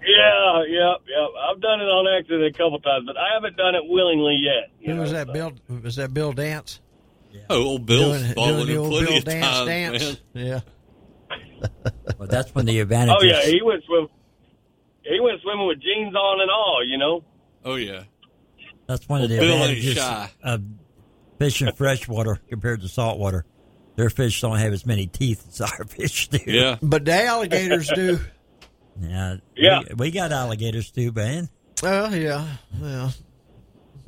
Speaker 18: Yeah, yeah, yeah. I've done it on accident a couple of times, but I haven't done it willingly yet. you
Speaker 4: Who
Speaker 18: know,
Speaker 4: was that?
Speaker 18: so.
Speaker 4: Bill? Was that Bill Dance?
Speaker 6: Oh, old Bill's
Speaker 4: doing,
Speaker 6: fallen
Speaker 4: doing the
Speaker 6: in
Speaker 4: old
Speaker 6: plenty
Speaker 4: Bill
Speaker 6: of
Speaker 4: Dance
Speaker 6: times,
Speaker 4: dance.
Speaker 6: man.
Speaker 4: Yeah.
Speaker 5: Well, that's when the advantage.
Speaker 18: Oh yeah, he went swim. He went swimming with jeans on and all. You know.
Speaker 6: Oh yeah.
Speaker 5: That's one of the
Speaker 6: Bill
Speaker 5: advantages of fishing freshwater compared to saltwater. Their fish don't have as many teeth as our fish do.
Speaker 6: Yeah.
Speaker 4: But the alligators do.
Speaker 5: Yeah.
Speaker 18: Yeah.
Speaker 5: We, we got alligators too, man.
Speaker 4: Well, yeah, yeah.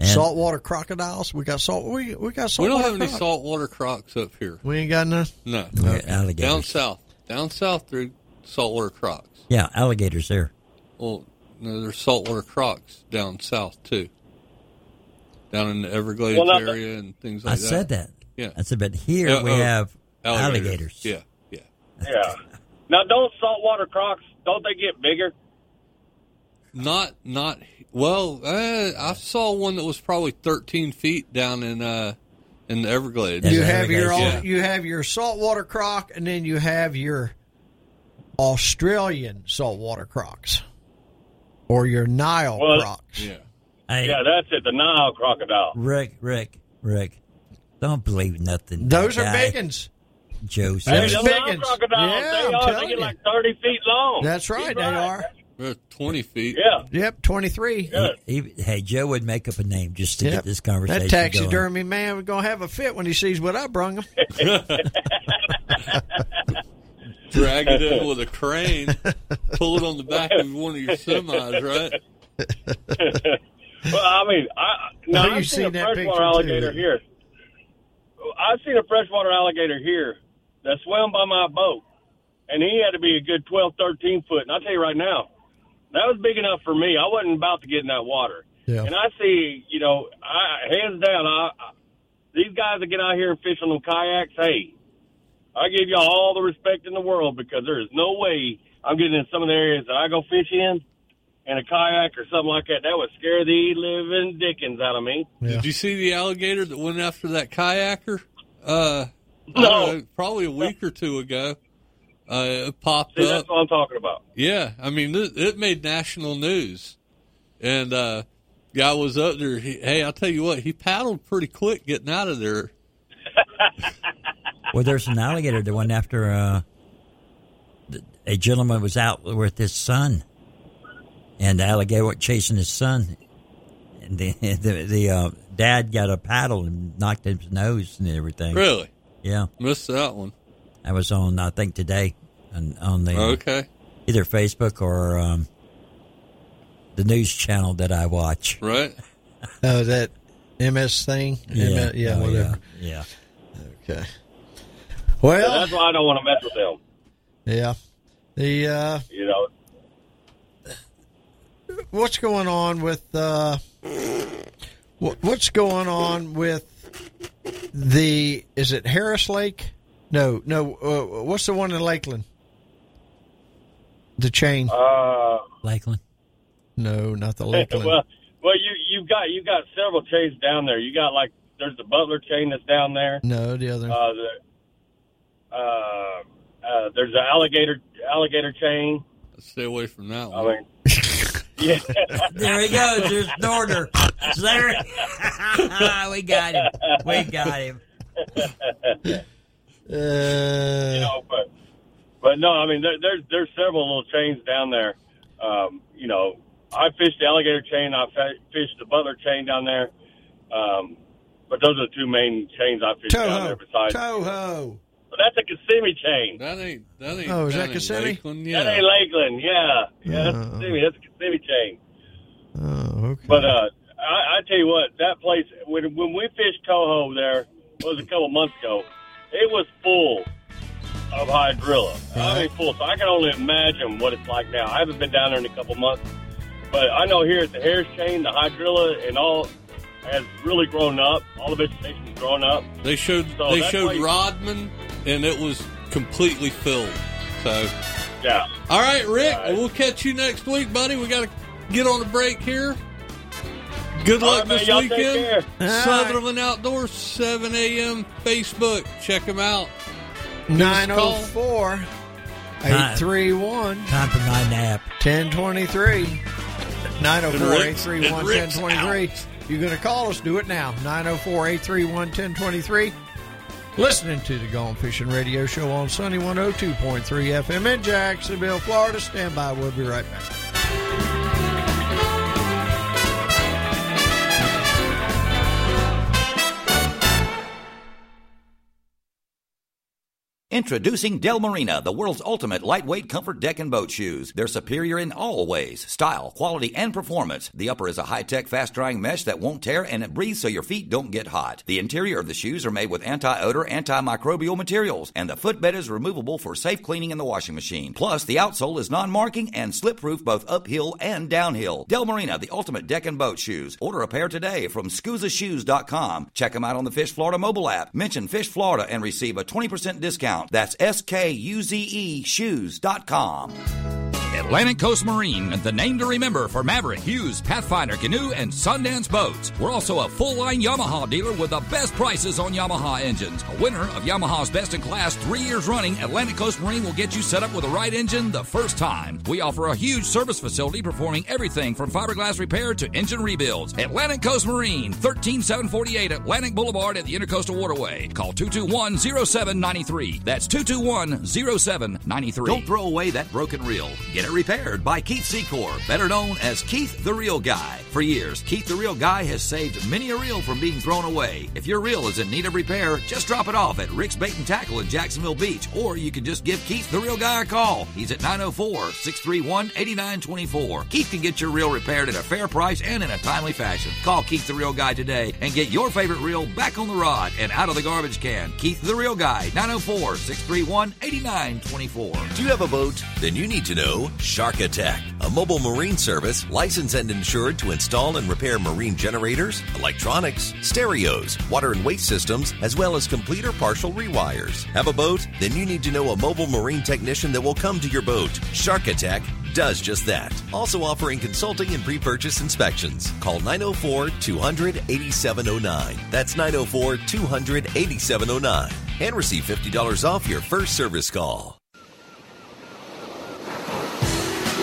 Speaker 5: And-
Speaker 4: saltwater crocodiles. We got salt. We we got salt.
Speaker 6: We don't have any saltwater crocs up here.
Speaker 4: We ain't got none.
Speaker 6: No.
Speaker 5: We got alligators.
Speaker 6: Down south. Down south, through saltwater crocs.
Speaker 5: Yeah, alligators there.
Speaker 6: Well, no, there's saltwater crocs down south too. Down in the Everglades
Speaker 18: Well, not-
Speaker 6: area and things
Speaker 5: I
Speaker 6: like that.
Speaker 5: I said that.
Speaker 6: Yeah.
Speaker 5: I said, but here
Speaker 6: Yeah,
Speaker 5: we
Speaker 6: oh,
Speaker 5: have alligators.
Speaker 6: Yeah, yeah.
Speaker 18: Yeah. Now, don't saltwater crocs? Don't they get bigger?
Speaker 6: Not, not. Well, uh, I saw one that was probably 13 feet down in uh in the Everglades.
Speaker 4: You have your
Speaker 6: Yeah.
Speaker 4: you have your saltwater croc, and then you have your Australian saltwater crocs, or your Nile
Speaker 18: Well,
Speaker 4: crocs.
Speaker 6: Yeah.
Speaker 5: Hey,
Speaker 18: Yeah, that's it. The Nile crocodile.
Speaker 5: Rick, Rick, Rick. Don't believe nothing.
Speaker 4: Those
Speaker 5: that
Speaker 4: are
Speaker 5: guy,
Speaker 4: big ones.
Speaker 5: Joe
Speaker 4: Those
Speaker 5: said.
Speaker 18: Hey,
Speaker 4: are
Speaker 18: the
Speaker 4: big ones.
Speaker 18: crocodiles,
Speaker 4: Yeah,
Speaker 18: they
Speaker 4: I'm
Speaker 18: are. They get
Speaker 4: you.
Speaker 18: like 30 feet long.
Speaker 4: That's right.
Speaker 18: He's
Speaker 4: They are.
Speaker 6: They're 20 feet.
Speaker 18: Yeah.
Speaker 4: Yep, twenty three.
Speaker 18: Yeah.
Speaker 5: He, hey, Joe would make up a name just to
Speaker 4: Yep.
Speaker 5: get this conversation
Speaker 4: That
Speaker 5: going.
Speaker 4: taxidermy man was gonna have a fit when he sees what I brung him.
Speaker 6: Drag it in with a crane, pull it on the back of one of your semis, right?
Speaker 18: Well, I mean, I now
Speaker 4: Oh,
Speaker 18: I've
Speaker 4: you've
Speaker 18: seen, a freshwater
Speaker 4: picture, too,
Speaker 18: alligator here. I've seen a freshwater alligator here that swam by my boat, and he had to be a good 12, 13 foot. And I'll tell you right now, that was big enough for me. I wasn't about to get in that water.
Speaker 4: Yeah.
Speaker 18: And I see, you know, I, hands down, I, I, these guys that get out here and fish on them kayaks, hey, I give y'all all the respect in the world because there is no way I'm getting in some of the areas that I go fish in in a kayak or something like that. That would scare the living dickens out of me.
Speaker 6: Did you see the alligator that went after that kayaker? Uh,
Speaker 18: No.
Speaker 6: know, probably a week or two ago. Uh, it popped
Speaker 18: See,
Speaker 6: up.
Speaker 18: that's what I'm talking about.
Speaker 6: Yeah, I mean, it, it made national news, and uh, guy was up there. He, hey, I'll tell you what, he paddled pretty quick getting out of there.
Speaker 5: Well, there's an alligator that went after uh, a gentleman was out with his son, and the alligator went chasing his son, and the the, the uh, dad got a paddle and knocked his nose and everything.
Speaker 6: Really?
Speaker 5: Yeah,
Speaker 6: Missed that one.
Speaker 5: I was on I think today on, on the
Speaker 6: Okay.
Speaker 5: either Facebook or um, the news channel that I watch.
Speaker 6: Right.
Speaker 4: Oh, that MS thing. MS, yeah,
Speaker 5: Oh,
Speaker 4: whatever.
Speaker 5: Yeah.
Speaker 4: Okay.
Speaker 18: So
Speaker 4: Well,
Speaker 18: that's why I don't want to mess with them.
Speaker 4: yeah. The uh,
Speaker 18: You know,
Speaker 4: what's going on with uh, what's going on with the? Is it Harris Lake? No, no. Uh, what's the one in Lakeland? The chain?
Speaker 18: uh,
Speaker 5: Lakeland.
Speaker 4: No, not the Lakeland.
Speaker 18: well, well, you you've got you've got several chains down there. You got like there's the Butler chain that's down there.
Speaker 4: no, the other.
Speaker 18: Uh, the uh, uh, there's the alligator alligator chain.
Speaker 6: Stay away from that
Speaker 18: I mean, yeah.
Speaker 5: There he goes. There's Norder. There. we got him. We got him.
Speaker 4: Uh,
Speaker 18: you know, but but no, I mean there, there's there's several little chains down there. Um, you know, I fished the alligator chain. I fa- fished the Butler chain down there. Um, but those are the two main chains I fished down there. Besides,
Speaker 4: Toho.
Speaker 18: but that's a Kissimmee chain.
Speaker 6: That ain't that ain't.
Speaker 4: Oh, is
Speaker 6: down
Speaker 4: that
Speaker 6: in
Speaker 4: Kissimmee?
Speaker 6: Lakeland, Yeah.
Speaker 18: That ain't Lakeland. Yeah, yeah, that's
Speaker 4: Oh.
Speaker 18: Kissimmee. That's a Kissimmee chain.
Speaker 4: Oh, okay.
Speaker 18: But uh, I, I tell you what, that place when when we fished Toho there it was a couple months ago, it was full of hydrilla. I mean, full. So I can only imagine what it's like now. I haven't been down there in a couple months, but I know here at the Harris chain, the hydrilla and all has really grown up. All the vegetation's grown up.
Speaker 6: They showed
Speaker 18: So
Speaker 6: they showed
Speaker 18: why you-
Speaker 6: Rodman, and it was completely filled. So,
Speaker 18: Yeah.
Speaker 6: all right, Rick,
Speaker 18: All right.
Speaker 6: we'll catch you next week, buddy. We got to get on a break here. Good luck
Speaker 18: right,
Speaker 6: this
Speaker 18: y'all
Speaker 6: weekend.
Speaker 18: care.
Speaker 4: All right.
Speaker 6: Sutherland Outdoors, 7 a.m. Facebook. Check them out.
Speaker 4: 904 831
Speaker 5: Time for my nap.
Speaker 4: 1023. 904
Speaker 6: And Rick's-
Speaker 4: 831
Speaker 6: and Rick's
Speaker 4: 1023. You're going to call us, do it now. 904 831 1023. Listening to the Gone Fishing Radio Show on Sunny 102.3 FM in Jacksonville, Florida. Stand by. We'll be right back.
Speaker 3: Introducing Del Marina, the world's ultimate lightweight comfort deck and boat shoes. They're superior in all ways style, quality, and performance. The upper is a high tech, fast drying mesh that won't tear and it breathes so your feet don't get hot. The interior of the shoes are made with anti odor, antimicrobial materials, and the footbed is removable for safe cleaning in the washing machine. Plus, the outsole is non marking and slip proof both uphill and downhill. Del Marina, the ultimate deck and boat shoes. Order a pair today from SkuzeShoes.com. Check them out on the Fish Florida mobile app. Mention Fish Florida and receive a 20% discount. That's S K U Z E shoes.com.
Speaker 19: Atlantic Coast Marine, the name to remember for Maverick, Hewes, Pathfinder, Canoe, and Sundance boats. We're also a full line Yamaha dealer with the best prices on Yamaha engines. A winner of Yamaha's Best in Class three years running, Atlantic Coast Marine will get you set up with the right engine the first time. We offer a huge service facility performing everything from fiberglass repair to engine rebuilds. Atlantic Coast Marine, 13748 Atlantic Boulevard at the Intercoastal Waterway. Call 221 0793. That's 221 0793.
Speaker 3: Don't throw away that broken reel. Get it repaired by Keith Secor, better known as Keith the Real Guy. For years, Keith the Real Guy has saved many a reel from being thrown away. If your reel is in need of repair, just drop it off at Rick's Bait and Tackle in Jacksonville Beach, or you can just give Keith the Real Guy a call. He's at 904 631 8924. Keith can get your reel repaired at a fair price and in a timely fashion. Call Keith the Real Guy today and get your favorite reel back on the rod and out of the garbage can. Keith the Real Guy, 904 631 8924.
Speaker 20: Do you have a boat? Then you need to know Shark Attack, a mobile marine service licensed and insured to install and repair marine generators, electronics, stereos, water and waste systems, as well as complete or partial rewires. Have a boat? Then you need to know a mobile marine technician that will come to your boat. Shark Attack does just that. Also offering consulting and pre purchase inspections. Call 904 200 8709. That's 904 200 8709. And receive $50 off your first service call.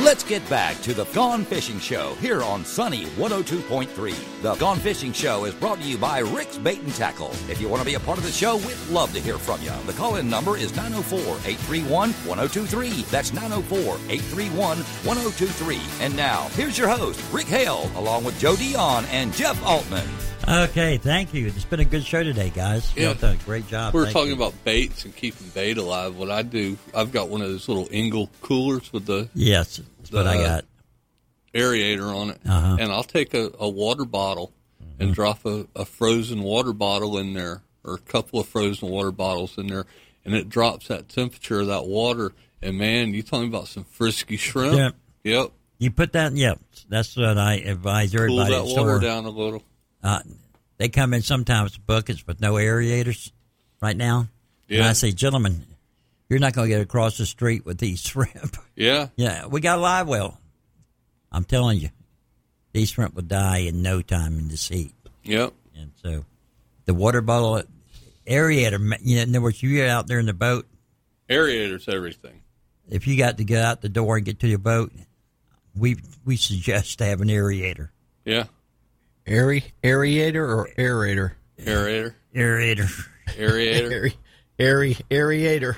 Speaker 3: Let's get back to the Gone Fishing Show here on Sunny 102.3. The Gone Fishing Show is brought to you by Rick's Bait and Tackle. If you want to be a part of the show, we'd love to hear from you. The call in number is 904 831 1023. That's 904 831 1023. And now, here's your host, Rick Hale, along with Joe Dion and Jeff Altman.
Speaker 5: Okay, thank you. It's been a good show today, guys.
Speaker 6: Yeah.
Speaker 5: Y'all done a great job.
Speaker 6: We were
Speaker 5: Thank
Speaker 6: talking
Speaker 5: you.
Speaker 6: about baits and keeping bait alive. What I do, I've got one of those little Engel coolers with the
Speaker 5: Yes, that's what I got.
Speaker 6: aerator on it,
Speaker 5: Uh-huh.
Speaker 6: and I'll take a, a water bottle
Speaker 5: Mm-hmm.
Speaker 6: and drop a, a frozen water bottle in there, or a couple of frozen water bottles in there, and it drops that temperature of that water. And man, you talking about some frisky shrimp?
Speaker 5: Yep.
Speaker 6: Yep.
Speaker 5: You put that. Yep, that's what I advise everybody.
Speaker 6: Cool that
Speaker 5: at
Speaker 6: water
Speaker 5: store.
Speaker 6: down a little.
Speaker 5: Uh, they come in sometimes buckets with no aerators right now. And I say, gentlemen, you're not going to get across the street with these shrimp.
Speaker 6: Yeah.
Speaker 5: yeah, we got a live well. I'm telling you, these shrimp will die in no time in this heat.
Speaker 6: Yep.
Speaker 5: And so the water bottle aerator, you know, in other words, you get out there in the boat,
Speaker 6: Aerator's everything.
Speaker 5: if you got to get out the door and get to your boat, we we suggest to have an aerator.
Speaker 6: Yeah.
Speaker 4: Airy, aerator or aerator?
Speaker 6: Aerator.
Speaker 5: Aerator.
Speaker 6: Aerator.
Speaker 4: Airy, airy, aerator.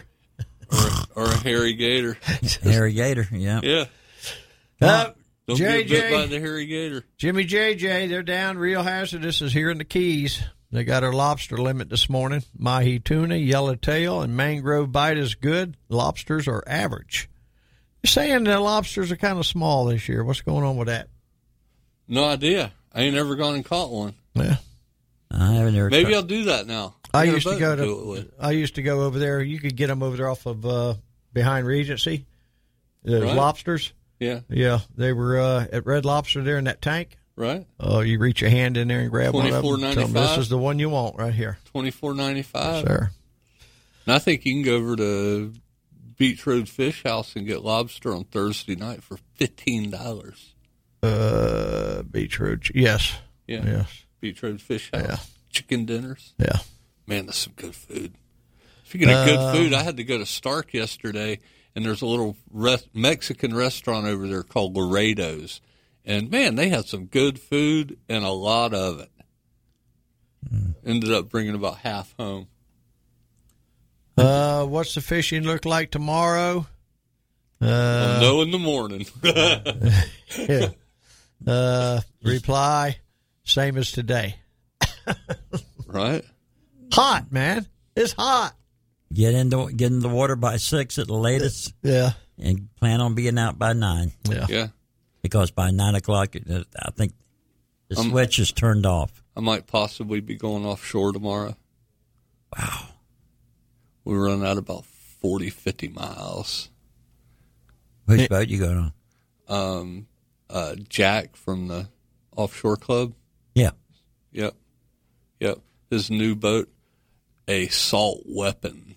Speaker 6: or a hairy gator.
Speaker 5: Aerator, yeah.
Speaker 6: Yeah.
Speaker 4: Uh,
Speaker 6: Don't get bit
Speaker 4: JJ.
Speaker 6: by the hairy gator.
Speaker 4: Jimmy JJ, they're down. Real hazardous is here in the Keys. They got our lobster limit this morning. Mahi tuna, yellowtail, and mangrove bite is good. Lobsters are average. You're saying the lobsters are kind of small this year. What's going on with that?
Speaker 6: No idea. I ain't ever gone and caught one.
Speaker 4: Yeah.
Speaker 5: I haven't ever.
Speaker 6: Maybe
Speaker 5: tried-
Speaker 6: I'll do that now.
Speaker 4: I
Speaker 6: got a
Speaker 4: used to go
Speaker 6: do it
Speaker 4: to. I used to go over there. You could get them over there off of uh, behind Regency. The
Speaker 6: Right.
Speaker 4: lobsters.
Speaker 6: Yeah.
Speaker 4: Yeah, they were uh, at Red Lobster there in that tank.
Speaker 6: Right.
Speaker 4: Oh, you reach your hand in there and grab one of them. Tell 'em this is the one you want right here.
Speaker 6: Twenty four ninety five.
Speaker 4: Sir.
Speaker 6: And I think you can go over to Beach Road Fish House and get lobster on Thursday night for fifteen dollars.
Speaker 4: Uh, Beach Road. Yes.
Speaker 6: Yeah.
Speaker 4: Yes.
Speaker 6: Beach Road Fish House.
Speaker 4: Yeah.
Speaker 6: Chicken dinners.
Speaker 4: Yeah.
Speaker 6: Man, that's some good food. Speaking of good
Speaker 4: Um,
Speaker 6: food, I had to go to Starke yesterday, and there's a little res- Mexican restaurant over there called Laredo's. And man, they had some good food and a lot of it.
Speaker 4: Hmm.
Speaker 6: Ended up bringing about half home.
Speaker 4: Uh, what's the fishing look like tomorrow? Uh,
Speaker 6: I'll know in the morning.
Speaker 4: yeah. Uh, reply, same as today.
Speaker 6: right?
Speaker 4: Hot, man. It's hot.
Speaker 5: Get into get in the water by six at the latest.
Speaker 4: Yeah.
Speaker 5: And plan on being out by nine.
Speaker 4: Yeah.
Speaker 6: Yeah.
Speaker 5: Because by nine o'clock, I think the switch is turned off.
Speaker 6: I might possibly be going offshore tomorrow.
Speaker 5: Wow.
Speaker 6: We run out about 40, 50 miles.
Speaker 5: Which boat you going on?
Speaker 6: Um, uh, Jack from the offshore club.
Speaker 5: Yeah.
Speaker 6: Yep. Yep. His new boat, a salt weapon.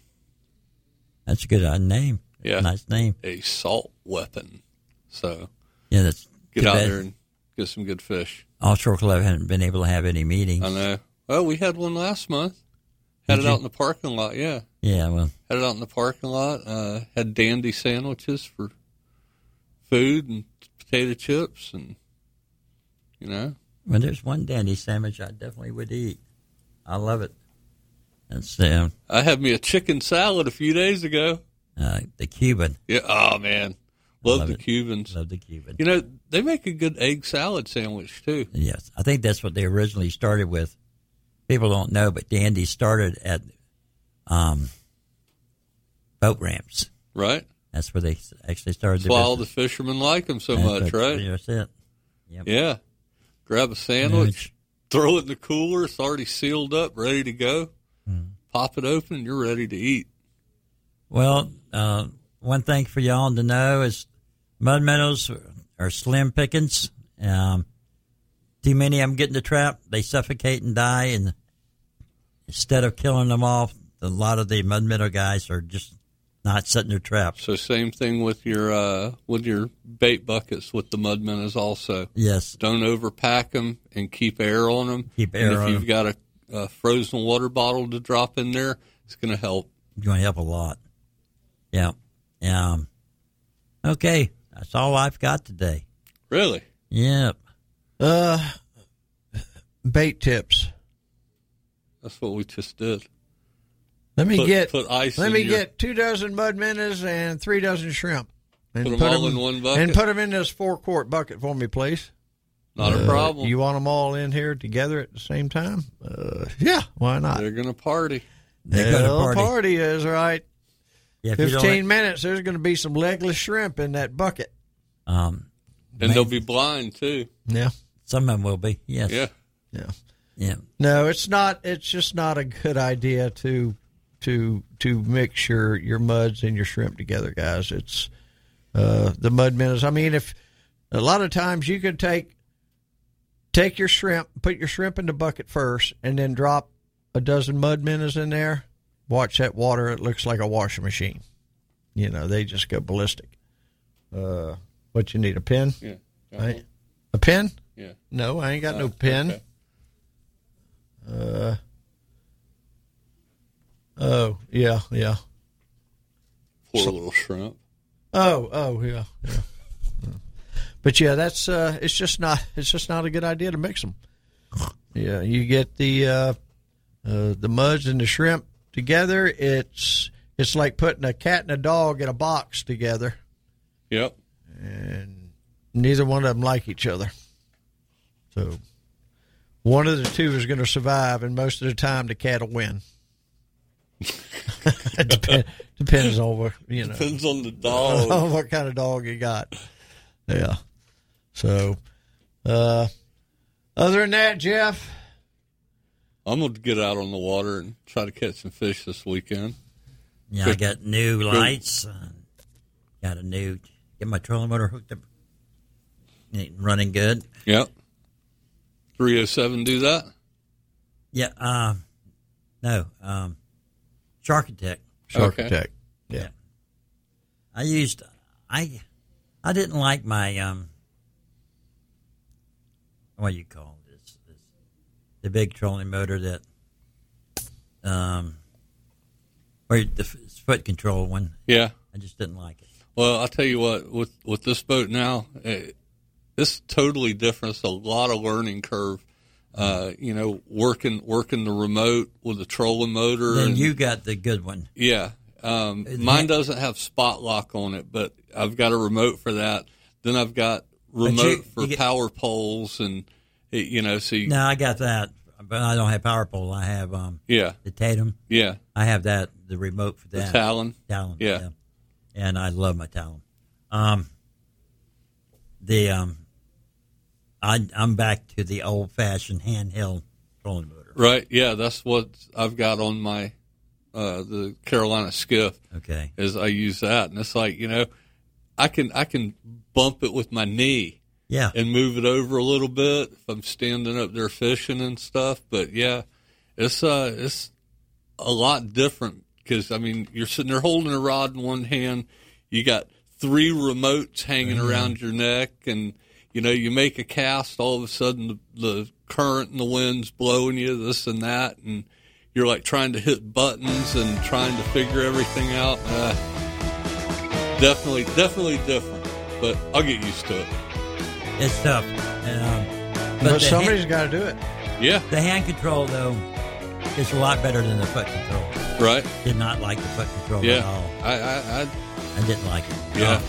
Speaker 5: That's a good uh, name.
Speaker 6: Yeah.
Speaker 5: Nice name.
Speaker 6: A salt weapon. So
Speaker 5: Yeah, that's
Speaker 6: get out
Speaker 5: bad.
Speaker 6: there and get some good fish.
Speaker 5: Offshore Club hadn't been able to have any meetings.
Speaker 6: I know. Well, we had one last month. Had
Speaker 5: Did
Speaker 6: it
Speaker 5: you?
Speaker 6: out in the parking lot. Yeah.
Speaker 5: Yeah, well,
Speaker 6: Had it out in the parking lot. Uh, had dandy sandwiches for food and potato chips and you know.
Speaker 5: well, there's one dandy sandwich I definitely would eat. I love it. That's uh,
Speaker 6: I had me a chicken salad a few days ago.
Speaker 5: uh, the Cuban.
Speaker 6: Yeah. Oh man, love,
Speaker 5: Love
Speaker 6: the
Speaker 5: it.
Speaker 6: Cubans.
Speaker 5: Love the Cuban.
Speaker 6: You know they make a good egg salad sandwich too.
Speaker 5: Yes, I think that's what they originally started with. People don't know, but Dandy started at um, boat ramps.
Speaker 6: Right.
Speaker 5: That's where they actually started.
Speaker 6: That's
Speaker 5: the
Speaker 6: why all the fishermen like them so
Speaker 5: That's
Speaker 6: much, right?
Speaker 5: That's it. Yep.
Speaker 6: Yeah. Grab a sandwich, throw it in the cooler. It's already sealed up, ready to go.
Speaker 5: Hmm.
Speaker 6: Pop it open, and you're ready to eat.
Speaker 5: Well, uh, one thing for y'all to know is mud minnows are slim pickings. Um, too many of them get in the trap, they suffocate and die. And instead of killing them off, a lot of the mud minnow guys are just not setting their traps.
Speaker 6: So same thing with your uh, with your bait buckets with the mud minnows. Also,
Speaker 5: Yes.
Speaker 6: don't overpack them and keep air on them.
Speaker 5: Keep
Speaker 6: And
Speaker 5: air
Speaker 6: if
Speaker 5: on
Speaker 6: you've
Speaker 5: 'em.
Speaker 6: got a, a frozen water bottle to drop in there, it's going to help.
Speaker 5: You're going to help a lot. Yeah. Um, okay. That's all I've got today.
Speaker 6: Really?
Speaker 5: Yep.
Speaker 4: Uh, bait tips.
Speaker 6: That's what we just did.
Speaker 4: Let me
Speaker 6: Put-
Speaker 4: get
Speaker 6: put ice
Speaker 4: Let me
Speaker 6: your-
Speaker 4: get two dozen mud minnows and three dozen shrimp. And
Speaker 6: Put 'em all in one bucket?
Speaker 4: And put them in this four quart bucket for me, please.
Speaker 6: Not a
Speaker 4: Uh,
Speaker 6: problem.
Speaker 4: You want them all in here together at the same time? Uh, yeah, why not?
Speaker 6: They're going to party.
Speaker 5: They're gonna
Speaker 4: Hell,
Speaker 5: party.
Speaker 4: is right.
Speaker 5: Yeah, if you don't
Speaker 4: Fifteen minutes. There's going to be some legless shrimp in that bucket.
Speaker 5: Um,
Speaker 6: And they'll be blind too.
Speaker 4: Yeah.
Speaker 5: Some of them will be. Yes.
Speaker 6: Yeah.
Speaker 4: Yeah.
Speaker 5: Yeah.
Speaker 4: No, it's not. It's just not a good idea to to to mix your your muds and your shrimp together, guys. It's uh, the mud minnows. I mean, if a lot of times you can take take your shrimp, put your shrimp in the bucket first, and then drop a dozen mud minnows in there. Watch that water; it looks like a washing machine. You know, they just go ballistic. Uh, what you need a pen?
Speaker 6: Yeah.
Speaker 4: Right? A pen?
Speaker 6: Yeah.
Speaker 4: No, I ain't got no
Speaker 6: Oh,
Speaker 4: pen.
Speaker 6: okay.
Speaker 4: Uh. Oh yeah, yeah.
Speaker 6: Poor
Speaker 4: So-
Speaker 6: little shrimp.
Speaker 4: Oh, oh yeah, yeah. But yeah, that's uh, it's just not it's just not a good idea to mix them. Yeah, you get the uh, uh, the muds and the shrimp together. It's it's like putting a cat and a dog in a box together,
Speaker 6: Yep.
Speaker 4: and neither one of them like each other. So one of the two is going to survive, and most of the time the cat will win. It depend, depends on what you know.
Speaker 6: Depends on the dog.
Speaker 4: on what kind of dog you got. Yeah. So, uh, other than that, Jeff,
Speaker 6: I'm going to get out on the water and try to catch some fish this weekend.
Speaker 5: Yeah, I got new lights. Uh, got a new. Get my trolling motor hooked up. Ain't Running good.
Speaker 6: Yep. 307 do that?
Speaker 5: Yeah. Uh, no. Um, Shark Attack.
Speaker 4: Shark
Speaker 6: Okay.
Speaker 4: Attack. Yeah.
Speaker 5: I used. I. I didn't like my um. What do you call this? this the big trolling motor that. Um. Or the foot control one.
Speaker 6: Yeah.
Speaker 5: I just didn't like it.
Speaker 6: Well, I'll tell you what, with, with this boat now, eh, it's totally different. It's a lot of learning curve. Uh, you know, working working the remote with the trolling motor.
Speaker 5: Then
Speaker 6: and,
Speaker 5: you got the good one.
Speaker 6: Yeah. Um, mine doesn't have spot lock on it, but I've got a remote for that. Then I've got
Speaker 5: But you-
Speaker 6: remote for
Speaker 5: you get-
Speaker 6: power poles and, you know, so you,
Speaker 5: No, I got that, but I don't have power pole. I have um
Speaker 6: Yeah.
Speaker 5: the Tatum.
Speaker 6: Yeah.
Speaker 5: I have that the remote for
Speaker 6: The
Speaker 5: that.
Speaker 6: Talon?
Speaker 5: Talon.
Speaker 6: Yeah.
Speaker 5: And I love my Talon. Um the um I I'm back to the old fashioned handheld trolling motor.
Speaker 6: Right. Yeah, that's what I've got on my uh the Carolina skiff.
Speaker 5: Okay.
Speaker 6: Is I use that and it's like, you know, I can I can bump it with my knee.
Speaker 5: Yeah.
Speaker 6: And move it over a little bit if I'm standing up there fishing and stuff, but yeah, it's uh it's a lot different cuz I mean, you're sitting there holding a rod in one hand, you got three remotes hanging
Speaker 5: Mhm.
Speaker 6: around your neck and you know, you make a cast, all of a sudden the, the current and the wind's blowing you, this and that, and you're like trying to hit buttons and trying to figure everything out. Uh, definitely, definitely different, but I'll get used to it.
Speaker 5: It's tough. And, um,
Speaker 4: But
Speaker 5: the
Speaker 4: somebody's
Speaker 5: hand-
Speaker 4: got to do it.
Speaker 6: Yeah.
Speaker 5: The hand control though is a lot better than the foot control.
Speaker 6: Right.
Speaker 5: Did not like the foot control at all.
Speaker 6: I, I, I,
Speaker 5: I didn't like it.
Speaker 6: yeah,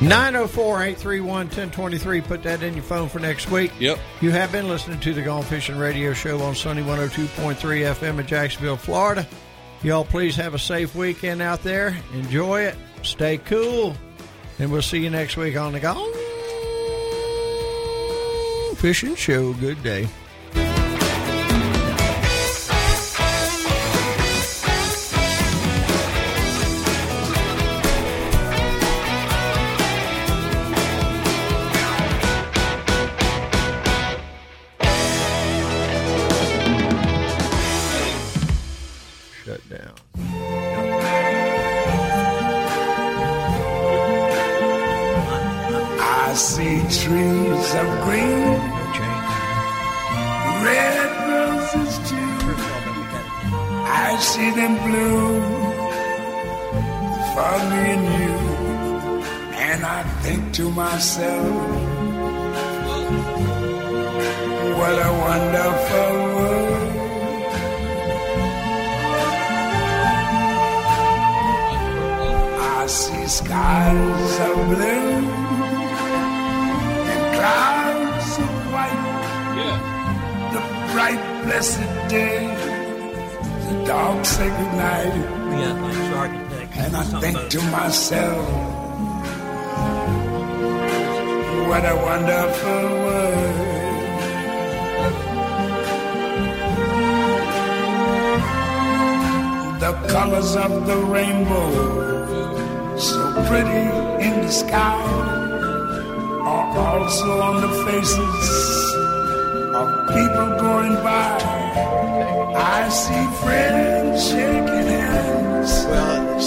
Speaker 4: 904 831 1023. Put that in your phone for next week.
Speaker 6: Yep.
Speaker 4: You have been listening to the Gone Fishing Radio Show on Sunny 102.3 FM in Jacksonville, Florida. Y'all please have a safe weekend out there. Enjoy it. Stay cool. And we'll see you next week on the Gone Fishing Show. Good day.
Speaker 14: Blessed day, the dark, sacred night. And I think to myself, what a wonderful world. The colors of the rainbow, so pretty in the sky, are also on the faces of people going by. I see friends shaking hands,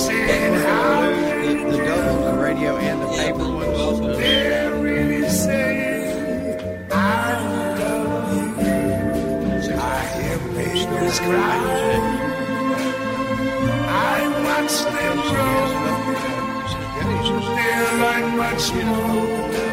Speaker 14: saying how
Speaker 4: The, the double, the radio and the paper ones.
Speaker 14: they're really saying I love you. I hear babies cry. I watch them grow. They learn much more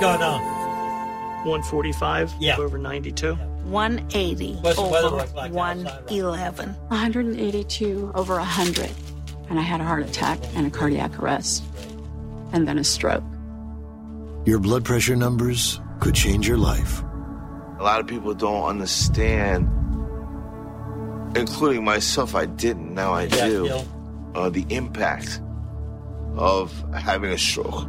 Speaker 5: going on?
Speaker 21: 145
Speaker 5: Yeah.
Speaker 21: over 92.
Speaker 22: 180
Speaker 5: What's the weather
Speaker 22: over
Speaker 5: look like
Speaker 22: 111.
Speaker 23: 182 over 100. And I had a heart attack and a cardiac arrest. And then a stroke.
Speaker 24: Your blood pressure numbers could change your life.
Speaker 25: A lot of people don't understand, including myself. I didn't. Now I do. Uh, the impact of having a stroke.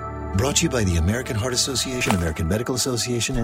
Speaker 24: Brought to you by the American Heart Association, American Medical Association,